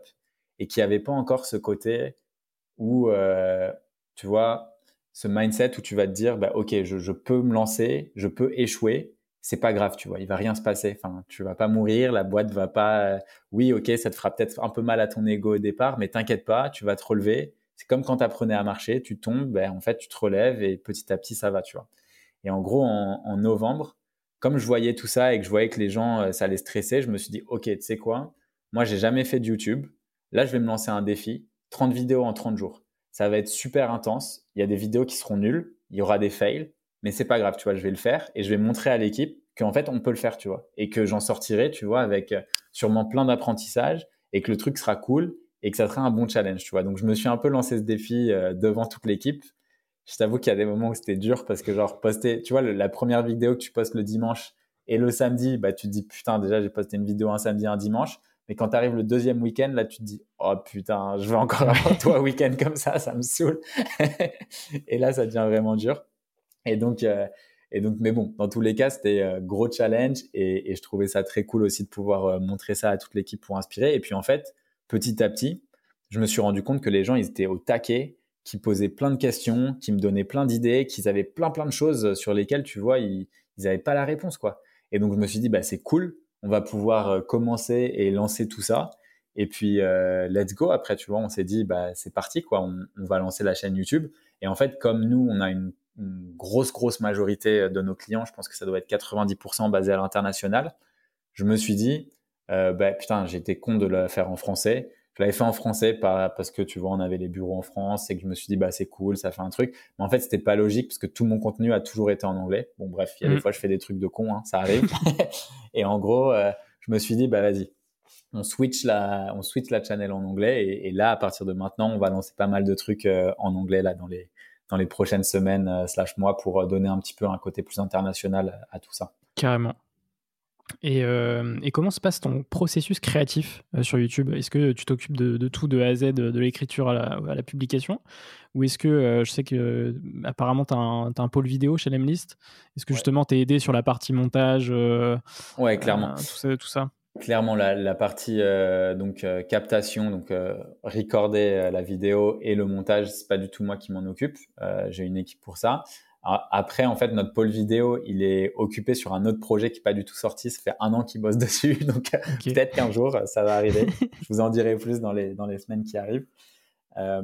et qui n'avaient pas encore ce côté où, euh, tu vois, ce mindset où tu vas te dire, bah, ok, je, peux me lancer, je peux échouer, c'est pas grave, tu vois, il va rien se passer. Enfin, tu vas pas mourir, la boîte va pas. Euh, oui, ok, ça te fera peut-être un peu mal à ton ego au départ, mais t'inquiète pas, tu vas te relever. C'est comme quand tu apprenais à marcher, tu tombes, ben, en fait, tu te relèves et petit à petit, ça va, tu vois. Et en gros, en novembre, comme je voyais tout ça et que je voyais que les gens, euh, ça les stressait, je me suis dit, OK, tu sais quoi? Moi, j'ai jamais fait de YouTube. Là, je vais me lancer un défi 30 vidéos en 30 jours. Ça va être super intense. Il y a des vidéos qui seront nulles. Il y aura des fails. Mais c'est pas grave, tu vois, je vais le faire et je vais montrer à l'équipe qu'en fait, on peut le faire, tu vois. Et que j'en sortirai, tu vois, avec euh, sûrement plein d'apprentissages et que le truc sera cool et que ça sera un bon challenge, tu vois. Donc, je me suis un peu lancé ce défi euh, devant toute l'équipe je t'avoue qu'il y a des moments où c'était dur parce que genre poster, tu vois, la première vidéo que tu postes le dimanche et le samedi, bah tu te dis putain déjà j'ai posté une vidéo un samedi un dimanche, Mais quand tu arrives le deuxième week-end, là, tu te dis, oh putain, je veux encore avoir toi week-end comme ça, ça me saoule. [LAUGHS] et là, ça devient vraiment dur. Et donc, euh, et donc, mais bon, dans tous les cas, c'était euh, gros challenge et, et, je trouvais ça très cool aussi de pouvoir euh, montrer ça à toute l'équipe pour inspirer. Et puis, en fait, petit à petit, je me suis rendu compte que les gens, ils étaient au taquet, qui posaient plein de questions, qui me donnaient plein d'idées, qu'ils avaient plein, plein de choses sur lesquelles, tu vois, ils n'avaient pas la réponse, quoi. Et donc, je me suis dit, bah, c'est cool, on va pouvoir euh, commencer et lancer tout ça. Et puis, euh, let's go. Après, tu vois, on s'est dit, bah, c'est parti, quoi. On, va lancer la chaîne YouTube. Et en fait, comme nous, on a une, grosse, grosse majorité de nos clients, je pense que ça doit être 90% basé à l'international, je me suis dit, euh, bah, putain, j'étais con de le faire en français. Je l'avais fait en français parce que tu vois, on avait les bureaux en France et que je me suis dit, bah, c'est cool, ça fait un truc. Mais en fait, c'était pas logique parce que tout mon contenu a toujours été en anglais. Bon, bref, il y a des mm. fois, je fais des trucs de con, hein, ça arrive. [LAUGHS] et en gros, euh, je me suis dit, bah, vas-y, on switch la, on switch la channel en anglais. Et, là, à partir de maintenant, on va lancer pas mal de trucs euh, en anglais là dans les, dans les prochaines semaines euh, slash mois pour donner un petit peu un côté plus international à tout ça. Carrément. Euh, et, comment se passe ton processus créatif euh, sur YouTube? Est-ce que tu t'occupes de, tout de A à Z, de, l'écriture à la, publication? Ou est-ce que, euh, je sais que apparemment tu as, un pôle vidéo chez Lemlist, est-ce que justement tu es aidé sur la partie montage Ouais, clairement. tout, ça, tout, ça, Clairement, la, partie donc captation, donc recorder la vidéo et le montage, c'est pas du tout moi qui m'en occupe. J'ai une équipe pour ça. Après, en fait, notre pôle vidéo, il est occupé sur un autre projet qui n'est pas du tout sorti. Ça fait un an qu'il bosse [LAUGHS] dessus. Donc, peut-être qu'un jour, ça va arriver. [LAUGHS] Je vous en dirai plus dans les, dans les semaines qui arrivent. Euh,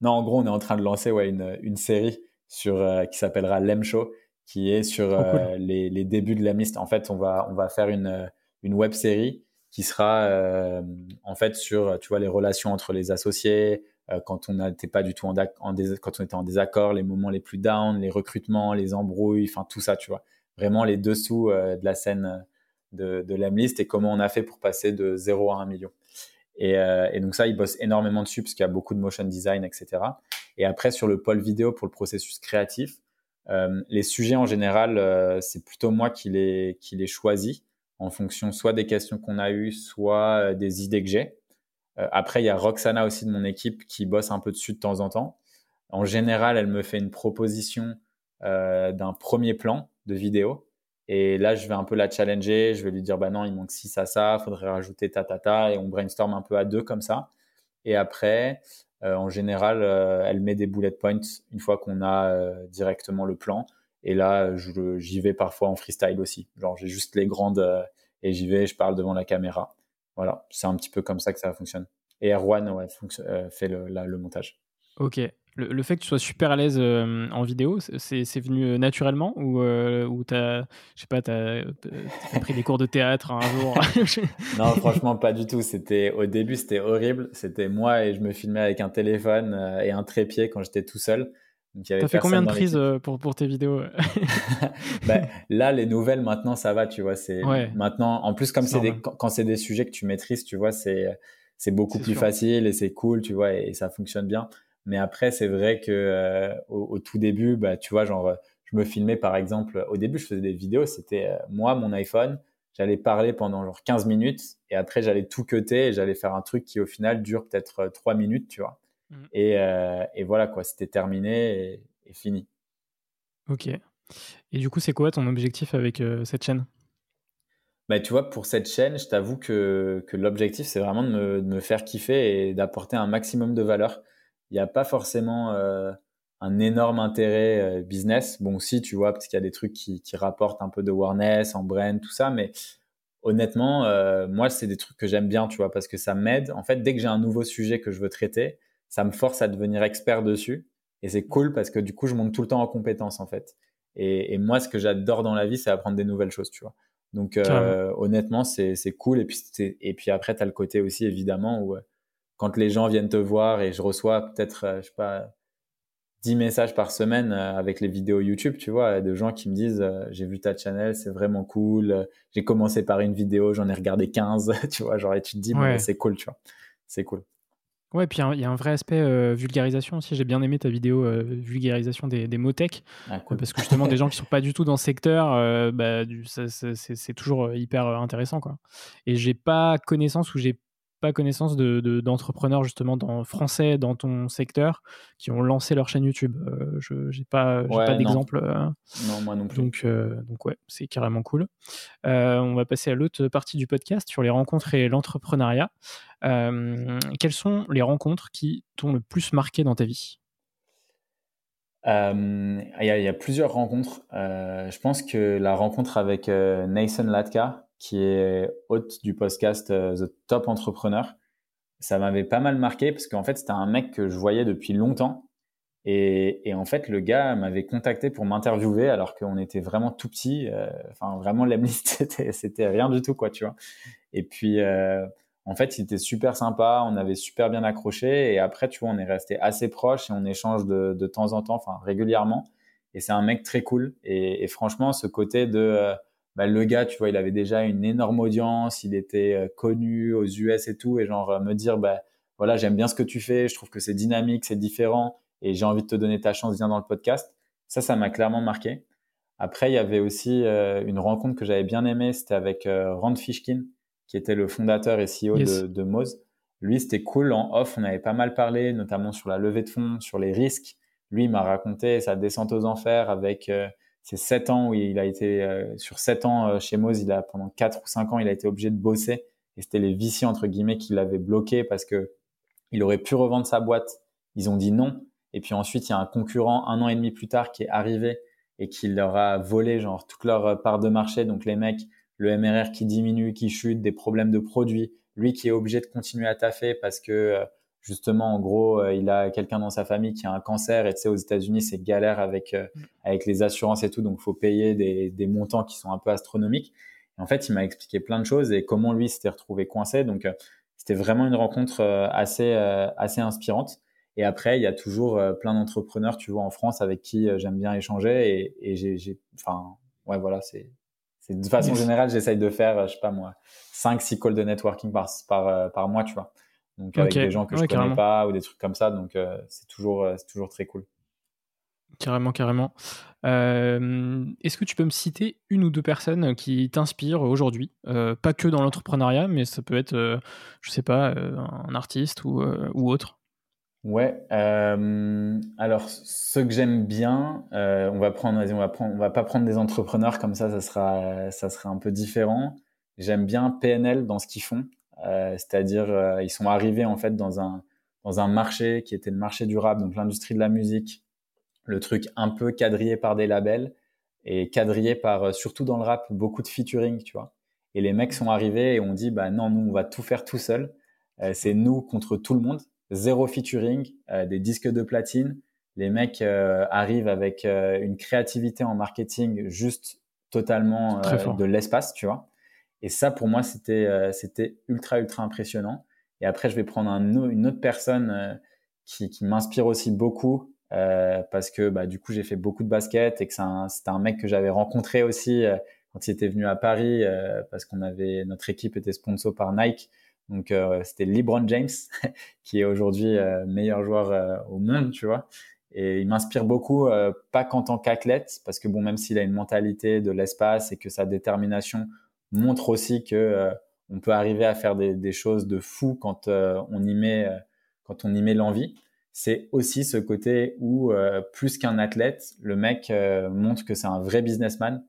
non, en gros, on est en train de lancer ouais, une, une série sur, euh, qui s'appellera Lem Show, qui est sur oh, euh, les, les, débuts de Lemlist. En fait, on va, on va faire une, une web série qui sera en fait sur tu vois, les relations entre les associés, euh, quand on n'était pas du tout en, quand on était en désaccord, les moments les plus down, les recrutements, les embrouilles, enfin tout ça, tu vois. Vraiment les dessous euh, de la scène de, de l'Emlist et comment on a fait pour passer de 0 à 1 million. Et, euh, et, donc ça, ils bossent énormément dessus parce qu'il y a beaucoup de motion design, etc. Et après, sur le pôle vidéo pour le processus créatif, euh, les sujets en général, euh, c'est plutôt moi qui les, qui les choisis en fonction soit des questions qu'on a eues, soit des idées que j'ai. Euh, après, il y a Roxana aussi de mon équipe qui bosse un peu dessus de temps en temps. En général, elle me fait une proposition euh, d'un premier plan de vidéo. Et là, je vais un peu la challenger. Je vais lui dire, bah non, il manque ci, ça, ça. Faudrait rajouter ta, ta, ta. Et on brainstorm un peu à deux comme ça. Et après, euh, en général, elle met des bullet points une fois qu'on a directement le plan. Et là, j'y vais parfois en freestyle aussi. Genre, j'ai juste les grandes et j'y vais, je parle devant la caméra. Voilà, c'est un petit peu comme ça que ça fonctionne. Et Erwan ouais, euh, fait le, le, montage. Ok. Le, fait que tu sois super à l'aise euh, en vidéo, c'est venu euh, naturellement ou, ou as, je sais pas, t'as as pris des cours de théâtre un jour? [LAUGHS] [LAUGHS] Non, franchement, pas du tout. C'était au début, c'était horrible. C'était moi et je me filmais avec un téléphone et un trépied quand j'étais tout seul. T'as fait combien de prises euh, pour, pour tes vidéos [LAUGHS] bah, Là, les nouvelles, maintenant, ça va, tu vois. C'est maintenant, en plus, comme c'est des, quand c'est des sujets que tu maîtrises, tu vois, c'est c'est beaucoup plus facile et c'est cool, tu vois, et, ça fonctionne bien. Mais après, c'est vrai que euh, au, tout début, bah, tu vois, genre, je me filmais par exemple. Au début, je faisais des vidéos. C'était euh, moi, mon iPhone. J'allais parler pendant genre 15 minutes et après, j'allais tout cuter et j'allais faire un truc qui, au final, dure peut-être 3 minutes, tu vois. Mmh. Euh, et, voilà, quoi, c'était terminé et, fini. Ok. Et du coup, c'est quoi ton objectif avec euh, cette chaîne? Bah, tu vois, pour cette chaîne, je t'avoue que, que l'objectif, c'est vraiment de me, faire kiffer et d'apporter un maximum de valeur. Il n'y a pas forcément euh, un énorme intérêt business. Bon, si, tu vois, parce qu'il y a des trucs qui, qui, rapportent un peu de awareness, en brand, tout ça, mais honnêtement, moi, c'est des trucs que j'aime bien, tu vois, parce que ça m'aide. En fait, dès que j'ai un nouveau sujet que je veux traiter, ça me force à devenir expert dessus. Et c'est cool parce que du coup, je monte tout le temps en compétences en fait. Et, moi, ce que j'adore dans la vie, c'est apprendre des nouvelles choses, tu vois. Donc, euh, honnêtement, c'est cool. Et puis, et puis après, tu as le côté aussi, évidemment, où euh, quand les gens viennent te voir et je reçois peut-être, euh, je sais pas, 10 messages par semaine avec les vidéos YouTube, tu vois, de gens qui me disent j'ai vu ta channel, c'est vraiment cool. J'ai commencé par une vidéo, j'en ai regardé 15, [LAUGHS] tu vois, genre et tu te dis c'est cool, tu vois. C'est cool. Ouais, puis il y, a un vrai aspect vulgarisation aussi. J'ai bien aimé ta vidéo vulgarisation des, des mots tech. Ah, parce que justement, des gens qui sont pas du tout dans ce secteur, bah, c'est toujours hyper intéressant. Quoi. Et j'ai pas connaissance ou j'ai pas connaissance d'entrepreneurs de, justement dans, français dans ton secteur qui ont lancé leur chaîne YouTube. Euh, je n'ai pas, pas d'exemple. Euh. non, moi non plus. Donc, euh, donc ouais, c'est carrément cool. on va passer à l'autre partie du podcast sur les rencontres et l'entrepreneuriat. quelles sont les rencontres qui t'ont le plus marqué dans ta vie? Il y, y, a plusieurs rencontres. je pense que la rencontre avec Nathan Latka, qui est hôte du podcast euh, The Top Entrepreneur. Ça m'avait pas mal marqué parce qu'en fait, c'était un mec que je voyais depuis longtemps. Et, et en fait, le gars m'avait contacté pour m'interviewer alors qu'on était vraiment tout petit. Euh, enfin, vraiment, l'Emlist, [LAUGHS] c'était, c'était rien du tout, quoi, tu vois. Et puis, euh, en fait, il était super sympa. On avait super bien accroché. Et après, tu vois, on est resté assez proches et on échange de, de temps en temps, enfin, régulièrement. Et c'est un mec très cool. Et, et franchement, ce côté de bah, le gars, tu vois, il avait déjà une énorme audience, il était euh, connu aux US et tout, et genre euh, me dire, bah voilà, j'aime bien ce que tu fais, je trouve que c'est dynamique, c'est différent, et j'ai envie de te donner ta chance, viens dans le podcast. Ça, ça m'a clairement marqué. Après, il y avait aussi euh, une rencontre que j'avais bien aimée, c'était avec Rand Fishkin, qui était le fondateur et CEO de, de Moz. Lui, c'était cool. En off, on avait pas mal parlé, notamment sur la levée de fonds, sur les risques. Lui, il m'a raconté sa descente aux enfers avec c'est sept ans où il a été euh, sur sept ans euh, chez Moz, il a pendant quatre ou cinq ans, il a été obligé de bosser et c'était les viciers entre guillemets qui l'avaient bloqué parce que il aurait pu revendre sa boîte. Ils ont dit non. Et puis ensuite, il y a un concurrent un an et demi plus tard qui est arrivé et qui leur a volé genre toute leur euh, part de marché. Donc les mecs, le MRR qui diminue, qui chute, des problèmes de produits, lui qui est obligé de continuer à taffer parce que justement, en gros, euh, il a quelqu'un dans sa famille qui a un cancer et tu sais, aux États-Unis, c'est galère avec, euh, mm. avec les assurances et tout, donc il faut payer des, des, montants qui sont un peu astronomiques. Et en fait, il m'a expliqué plein de choses et comment lui s'était retrouvé coincé. Donc, euh, c'était vraiment une rencontre assez, assez inspirante. Et après, il y a toujours plein d'entrepreneurs, tu vois, en France avec qui j'aime bien échanger et, et j'ai, enfin, ouais, voilà, c'est, de façon générale, j'essaye de faire, je sais pas moi, 5 6 calls de networking par, par, par mois, tu vois donc avec des gens que je connais pas ou des trucs comme ça. Donc euh, c'est toujours, euh, c'est toujours très cool. Carrément, carrément. Euh, est-ce que tu peux me citer une ou deux personnes qui t'inspirent aujourd'hui? Pas que dans l'entrepreneuriat, mais ça peut être, je sais pas, un artiste ou, ou autre. Ouais. alors, ceux que j'aime bien, on va prendre, on va prendre, on va pas prendre des entrepreneurs comme ça, ça sera, ça sera un peu différent. J'aime bien PNL dans ce qu'ils font. Euh, c'est-à-dire euh, ils sont arrivés en fait dans un dans un marché qui était le marché durable, donc l'industrie de la musique, le truc un peu quadrillé par des labels et quadrillé par euh, surtout dans le rap beaucoup de featuring, tu vois. Et les mecs sont arrivés et ont dit bah non nous on va tout faire tout seul, c'est nous contre tout le monde, zéro featuring, des disques de platine. Les mecs arrivent avec une créativité en marketing juste totalement de l'espace, tu vois. Et ça, pour moi, c'était euh, c'était ultra, ultra impressionnant. Et après, je vais prendre un, une autre personne euh, qui, qui m'inspire aussi beaucoup euh, parce que bah, du coup, j'ai fait beaucoup de basket et que c'était un, mec que j'avais rencontré aussi euh, quand il était venu à Paris parce qu'on avait notre équipe était sponsor par Nike. Donc, c'était LeBron James [LAUGHS] qui est aujourd'hui meilleur joueur au monde, tu vois. Et il m'inspire beaucoup, pas qu'en tant qu'athlète, parce que bon, même s'il a une mentalité de l'espace et que sa détermination montre aussi que euh, on peut arriver à faire des, des choses de fou quand euh, on y met euh, quand on y met l'envie. C'est aussi ce côté où plus qu'un athlète, le mec montre que c'est un vrai businessman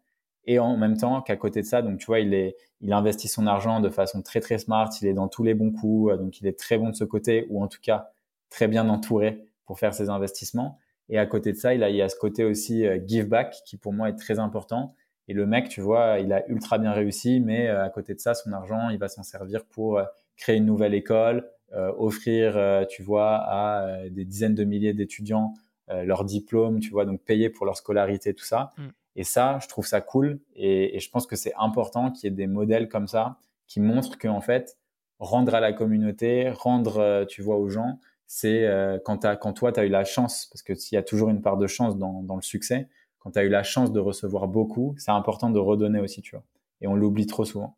et en même temps qu'à côté de ça, donc tu vois, il est, il investit son argent de façon très très smart, il est dans tous les bons coups, donc il est très bon de ce côté ou en tout cas très bien entouré pour faire ses investissements. Et à côté de ça, il a, il y a ce côté aussi give back qui pour moi est très important. Et le mec, tu vois, il a ultra bien réussi, mais euh, à côté de ça, son argent, il va s'en servir pour euh, créer une nouvelle école, euh, offrir, tu vois, à des dizaines de milliers d'étudiants leur diplôme, tu vois, donc payer pour leur scolarité, tout ça. Mm. Et ça, je trouve ça cool. Et, je pense que c'est important qu'il y ait des modèles comme ça qui montrent qu'en fait, rendre à la communauté, rendre, tu vois, aux gens, c'est quand, quand toi, tu as eu la chance, parce que s'il y a toujours une part de chance dans, dans le succès, quand tu as eu la chance de recevoir beaucoup, c'est important de redonner aussi, tu vois. Et on l'oublie trop souvent.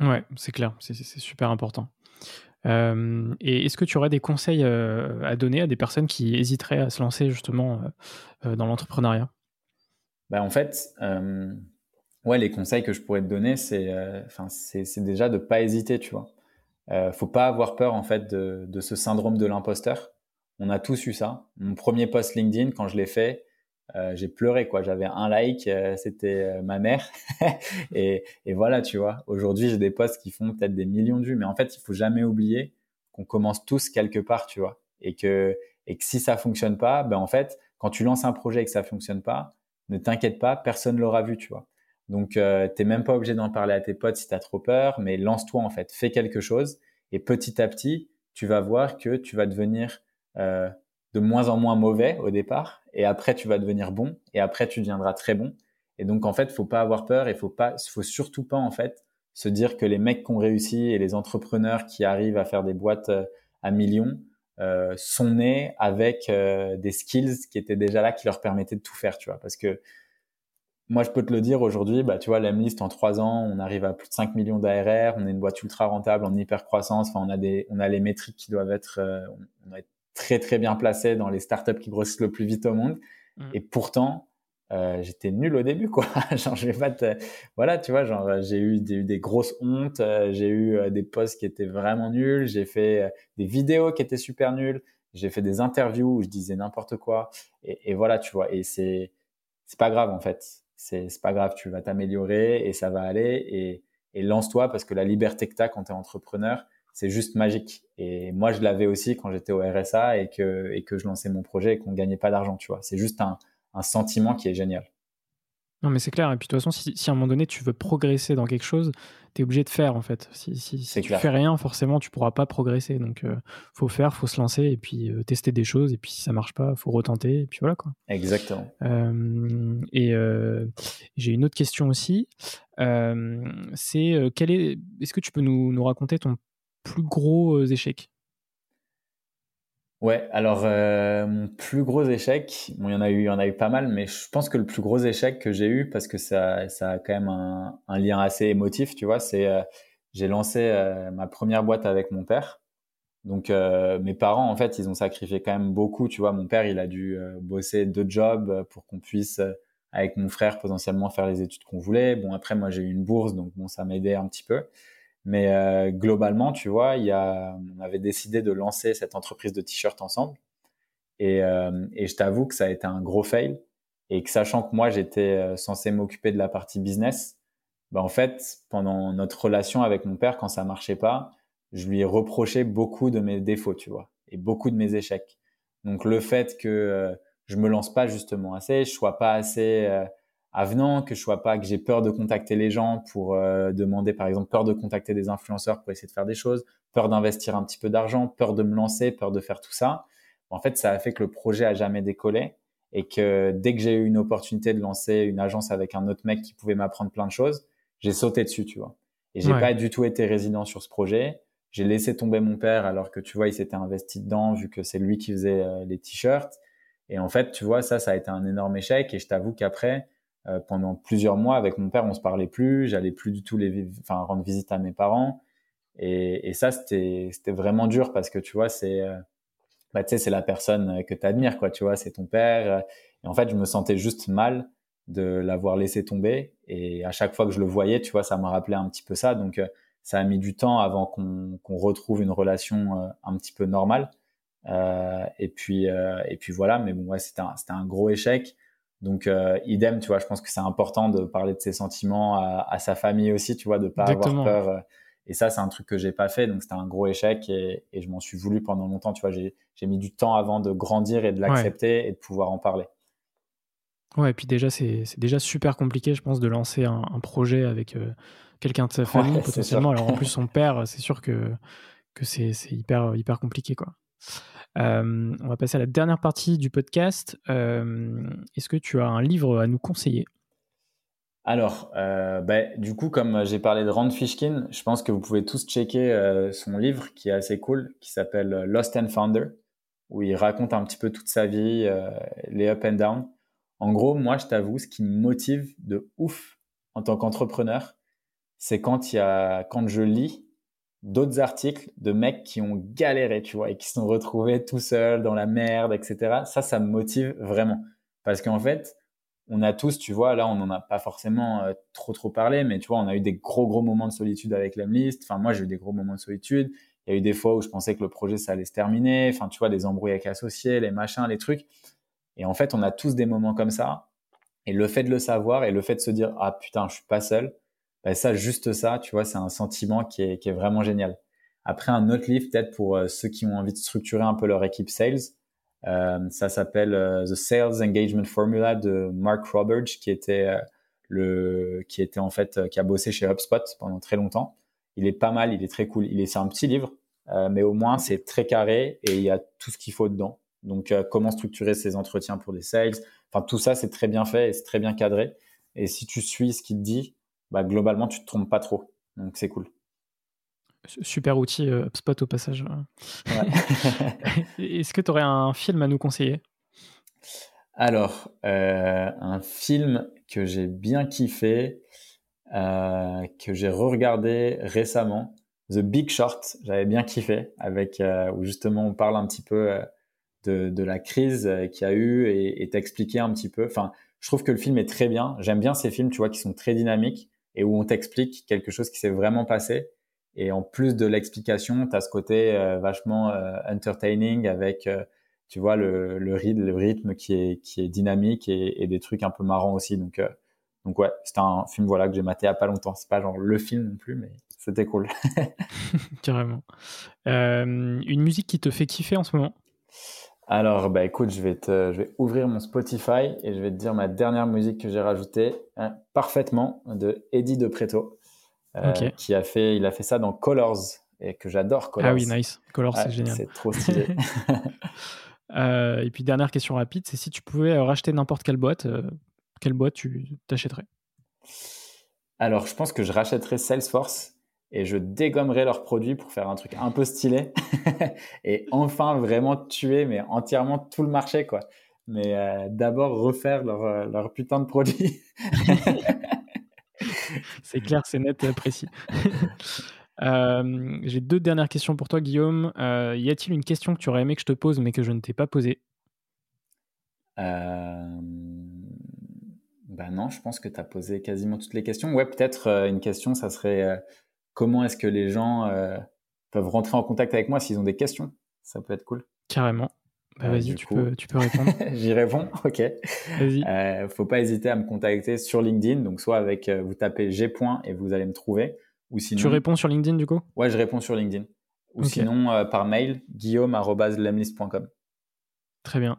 Ouais, c'est clair, c'est super important. et est-ce que tu aurais des conseils à donner à des personnes qui hésiteraient à se lancer justement dans l'entrepreneuriat? Bah, En fait, ouais, les conseils que je pourrais te donner, c'est déjà de ne pas hésiter, tu vois. Euh, faut pas avoir peur en fait de, de ce syndrome de l'imposteur. On a tous eu ça. Mon premier post LinkedIn, quand je l'ai fait, euh, j'ai pleuré quoi. J'avais un like, euh, c'était euh, ma mère. [LAUGHS] et, et, voilà, tu vois. Aujourd'hui, j'ai des posts qui font peut-être des millions de vues, mais en fait, il faut jamais oublier qu'on commence tous quelque part, tu vois. Et que, et que si ça fonctionne pas, ben en fait, quand tu lances un projet et que ça fonctionne pas, ne t'inquiète pas, personne l'aura vu, tu vois. Donc, euh, tu n'es même pas obligé d'en parler à tes potes si tu as trop peur, mais lance-toi en fait, fais quelque chose et petit à petit, tu vas voir que tu vas devenir euh, de moins en moins mauvais au départ et après tu vas devenir bon et après tu deviendras très bon. Et donc en fait, faut pas avoir peur et faut pas, faut surtout pas en fait se dire que les mecs qui ont réussi et les entrepreneurs qui arrivent à faire des boîtes euh, à millions euh, sont nés avec euh, des skills qui étaient déjà là qui leur permettaient de tout faire, tu vois. Parce que moi, je peux te le dire aujourd'hui, bah, tu vois, l'Emlist, en trois ans, on arrive à plus de 5 millions d'ARR, on est une boîte ultra rentable en hyper croissance, enfin, on a des, on a les métriques qui doivent être, euh, on être très, très bien placé dans les startups qui grossissent le plus vite au monde. Mm. Et pourtant, euh, j'étais nul au début, quoi. [LAUGHS] genre, je vais pas te... voilà, tu vois, genre, j'ai eu des, des, grosses hontes, euh, j'ai eu euh, des posts qui étaient vraiment nuls, j'ai fait euh, des vidéos qui étaient super nulles, j'ai fait des interviews où je disais n'importe quoi. Et, et, voilà, tu vois, et c'est, c'est pas grave, en fait c'est pas grave, tu vas t'améliorer et ça va aller. Et, et lance-toi parce que la liberté que as quand tu es entrepreneur, c'est juste magique. Et moi, je l'avais aussi quand j'étais au RSA et que, et que je lançais mon projet et qu'on gagnait pas d'argent, tu vois. C'est juste un, un sentiment qui est génial. Non, mais c'est clair. Et puis, de toute façon, si, si, à un moment donné, tu veux progresser dans quelque chose, tu es obligé de faire, en fait. Si, si, si tu fais rien, forcément, tu pourras pas progresser. Donc, euh, faut faire, faut se lancer et puis euh, tester des choses. Et puis, si ça marche pas, faut retenter. Et puis, voilà, quoi. Exactement. Euh, et j'ai une autre question aussi. c'est quel est. Est-ce que tu peux nous, nous raconter ton plus gros échec Ouais, alors euh, mon plus gros échec, bon, il y en a eu, il y en a eu pas mal, mais je pense que le plus gros échec que j'ai eu, parce que ça, ça a quand même un, un lien assez émotif, tu vois, c'est euh, j'ai lancé euh, ma première boîte avec mon père. Donc mes parents, en fait, ils ont sacrifié quand même beaucoup, tu vois. Mon père, il a dû bosser deux jobs pour qu'on puisse, avec mon frère, potentiellement faire les études qu'on voulait. Bon, après, moi, j'ai eu une bourse, donc bon, ça m'aidait un petit peu. Mais euh, globalement, tu vois, il y a, on avait décidé de lancer cette entreprise de t-shirts ensemble. Et, euh, et je t'avoue que ça a été un gros fail. Et que sachant que moi, j'étais euh, censé m'occuper de la partie business, bah en fait, pendant notre relation avec mon père, quand ça marchait pas, je lui ai reproché beaucoup de mes défauts, tu vois, et beaucoup de mes échecs. Donc le fait que euh, je me lance pas justement assez, je sois pas assez euh, avenant, que je sois pas, que j'ai peur de contacter les gens pour euh, demander, par exemple, peur de contacter des influenceurs pour essayer de faire des choses, peur d'investir un petit peu d'argent, peur de me lancer, peur de faire tout ça. En fait, ça a fait que le projet a jamais décollé et que dès que j'ai eu une opportunité de lancer une agence avec un autre mec qui pouvait m'apprendre plein de choses, j'ai sauté dessus, tu vois. Et j'ai pas du tout été résident sur ce projet. J'ai laissé tomber mon père alors que tu vois, il s'était investi dedans vu que c'est lui qui faisait euh, les t-shirts. Et en fait, tu vois, ça, ça a été un énorme échec. Et je t'avoue qu'après, euh, pendant plusieurs mois avec mon père, on se parlait plus, j'allais plus du tout les, enfin rendre visite à mes parents. Et, et ça, c'était c'était vraiment dur parce que tu vois, c'est euh, bah, tu sais, c'est la personne que tu admires, quoi, tu vois, c'est ton père. Et en fait, je me sentais juste mal de l'avoir laissé tomber. Et à chaque fois que je le voyais, tu vois, ça m'a rappelé un petit peu ça. Donc, euh, ça a mis du temps avant qu'on qu'on retrouve une relation un petit peu normale. Euh, et puis, et puis voilà. Mais bon, ouais, c'était un, c'était un gros échec. Donc, euh, idem, tu vois, je pense que c'est important de parler de ses sentiments à, à, sa famille aussi, tu vois, de pas avoir peur. Euh. Et ça, c'est un truc que j'ai pas fait, donc c'était un gros échec et, et je m'en suis voulu pendant longtemps. Tu vois, j'ai mis du temps avant de grandir et de l'accepter et de pouvoir en parler. Ouais, et puis déjà, c'est déjà super compliqué, je pense, de lancer un, un projet avec euh, quelqu'un de sa famille [LAUGHS] potentiellement. Alors en plus, son père, c'est sûr que, que c'est hyper, hyper compliqué, quoi. Euh, on va passer à la dernière partie du podcast. Euh, est-ce que tu as un livre à nous conseiller? Alors, euh, bah, du coup, comme j'ai parlé de Rand Fishkin, je pense que vous pouvez tous checker son livre qui est assez cool, qui s'appelle Lost and Founder, où il raconte un petit peu toute sa vie, les up and down. En gros, moi, je t'avoue, ce qui me motive de ouf en tant qu'entrepreneur, c'est quand quand je lis d'autres articles de mecs qui ont galéré, tu vois, et qui se sont retrouvés tout seuls dans la merde, etc. Ça, ça me motive vraiment. Parce qu'en fait, on a tous, tu vois, là, on n'en a pas forcément euh, trop, trop parlé, mais tu vois, on a eu des gros, gros moments de solitude avec l'Emlist. Enfin, moi, j'ai eu des gros moments de solitude. Il y a eu des fois où je pensais que le projet, ça allait se terminer. Enfin, tu vois, des embrouilles avec associés, les machins, les trucs. Et en fait, on a tous des moments comme ça. Et le fait de le savoir et le fait de se dire, ah putain, je suis pas seul, ben ça, juste ça, tu vois, c'est un sentiment qui est, qui est vraiment génial. Après, un autre livre, peut-être pour euh, ceux qui ont envie de structurer un peu leur équipe sales, euh, ça s'appelle euh, The Sales Engagement Formula de Mark Roberge, qui était le, qui était en fait, qui a bossé chez HubSpot pendant très longtemps. Il est pas mal, il est très cool. Il est, c'est un petit livre, mais au moins c'est très carré et il y a tout ce qu'il faut dedans. Donc, comment structurer ses entretiens pour des sales? Enfin, tout ça, c'est très bien fait et c'est très bien cadré. Et si tu suis ce qu'il te dit, bah, globalement, tu te trompes pas trop. Donc, c'est cool. Super outil euh, HubSpot au passage. [LAUGHS] Est-ce que tu aurais un film à nous conseiller? Alors, euh, un film que j'ai bien kiffé, euh, que j'ai regardé récemment, The Big Short, j'avais bien kiffé, avec où justement on parle un petit peu de, de la crise qu'il y a eu et t'expliquer un petit peu. Enfin, je trouve que le film est très bien. J'aime bien ces films, tu vois, qui sont très dynamiques et où on t'explique quelque chose qui s'est vraiment passé. Et en plus de l'explication, tu as ce côté euh, vachement euh, entertaining avec, euh, tu vois, le, le, rythme, qui est, qui est dynamique et, et des trucs un peu marrants aussi. Donc, donc ouais, c'était un film voilà que j'ai maté à pas longtemps. C'est pas genre le film non plus, mais c'était cool. [LAUGHS] Carrément. une musique qui te fait kiffer en ce moment? Alors, bah écoute, je vais, te, je vais ouvrir mon Spotify et je vais te dire ma dernière musique que j'ai rajoutée hein, parfaitement de Eddie De Preto, euh, qui a fait, il a fait ça dans Colors et que j'adore Colors. Ah oui, nice. Colors, c'est génial. C'est trop stylé. [LAUGHS] [LAUGHS] Euh, et puis dernière question rapide, c'est si tu pouvais euh, racheter n'importe quelle boîte, quelle boîte tu t'achèterais? Alors, je pense que je rachèterais Salesforce et je dégommerai leurs produits pour faire un truc un peu stylé [LAUGHS] et enfin vraiment tuer mais entièrement tout le marché quoi. Mais euh, d'abord refaire leur, euh, leur, putain de produits. [LAUGHS] c'est clair, c'est net et précis. [LAUGHS] euh, J'ai deux dernières questions pour toi, Guillaume. Euh, y a-t-il une question que tu aurais aimé que je te pose mais que je ne t'ai pas posée? Ben non, je pense que tu as posé quasiment toutes les questions. Ouais, peut-être une question, ça serait comment est-ce que les gens euh, peuvent rentrer en contact avec moi s'ils ont des questions? Ça peut être cool. Carrément. Bah, vas-y, tu, peux, tu peux répondre. [LAUGHS] J'y réponds, ok. Vas-y. Euh, faut pas hésiter à me contacter sur LinkedIn. Donc, soit avec, euh, vous tapez G. et vous allez me trouver. Ou sinon... Tu réponds sur LinkedIn du coup? Ouais, je réponds sur LinkedIn. Ou sinon par mail, guillaume.lemlist.com. Très bien.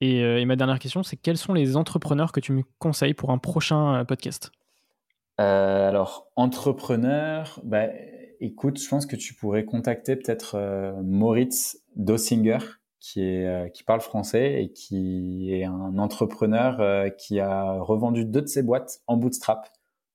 Et, et, ma dernière question, c'est quels sont les entrepreneurs que tu me conseilles pour un prochain podcast? Euh, alors, entrepreneur, bah, écoute, je pense que tu pourrais contacter peut-être euh, Moritz Dossinger, qui, est, euh, qui parle français et qui est un entrepreneur qui a revendu deux de ses boîtes en bootstrap.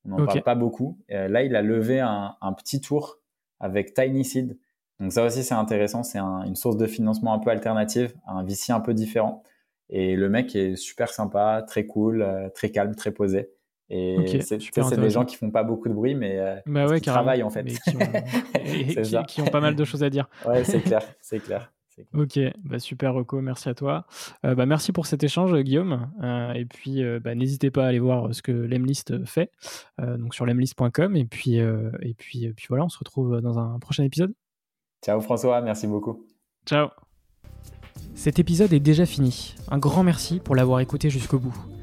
On n'en parle pas beaucoup. là, il a levé un, petit tour avec Tiny Seed. Donc ça aussi, c'est intéressant. C'est une source de financement un peu alternative, un VC un peu différent. Et le mec est super sympa, très cool, très calme, très posé. Et c'est des gens qui font pas beaucoup de bruit, mais euh, bah qui travaillent en fait. [LAUGHS] Qui ont, pas mal de choses à dire. Ouais, c'est clair, c'est clair. Ok, bah super Rocco, merci à toi. Euh, bah merci pour cet échange Guillaume. Euh, et puis bah, n'hésitez pas à aller voir ce que l'Emlist fait, donc sur lemlist.com. Et puis et puis puis voilà, on se retrouve dans un prochain épisode. Ciao François, merci beaucoup. Ciao. Cet épisode est déjà fini. Un grand merci pour l'avoir écouté jusqu'au bout.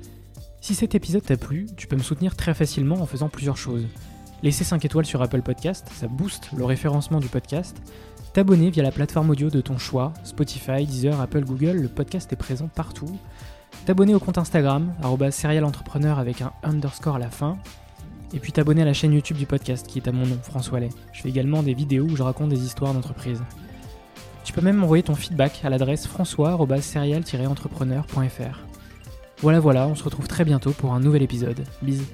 Si cet épisode t'a plu, tu peux me soutenir très facilement en faisant plusieurs choses. Laisser 5 étoiles sur Apple Podcast, ça booste le référencement du podcast. T'abonner via la plateforme audio de ton choix, Spotify, Deezer, Apple, Google, le podcast est présent partout. T'abonner au compte Instagram, serialentrepreneur avec un underscore à la fin. Et puis t'abonner à la chaîne YouTube du podcast qui est à mon nom, François Lay. Je fais également des vidéos où je raconte des histoires d'entreprise. Tu peux même m'envoyer ton feedback à l'adresse françois-serial-entrepreneur.fr. Voilà voilà, on se retrouve très bientôt pour un nouvel épisode. Bisous.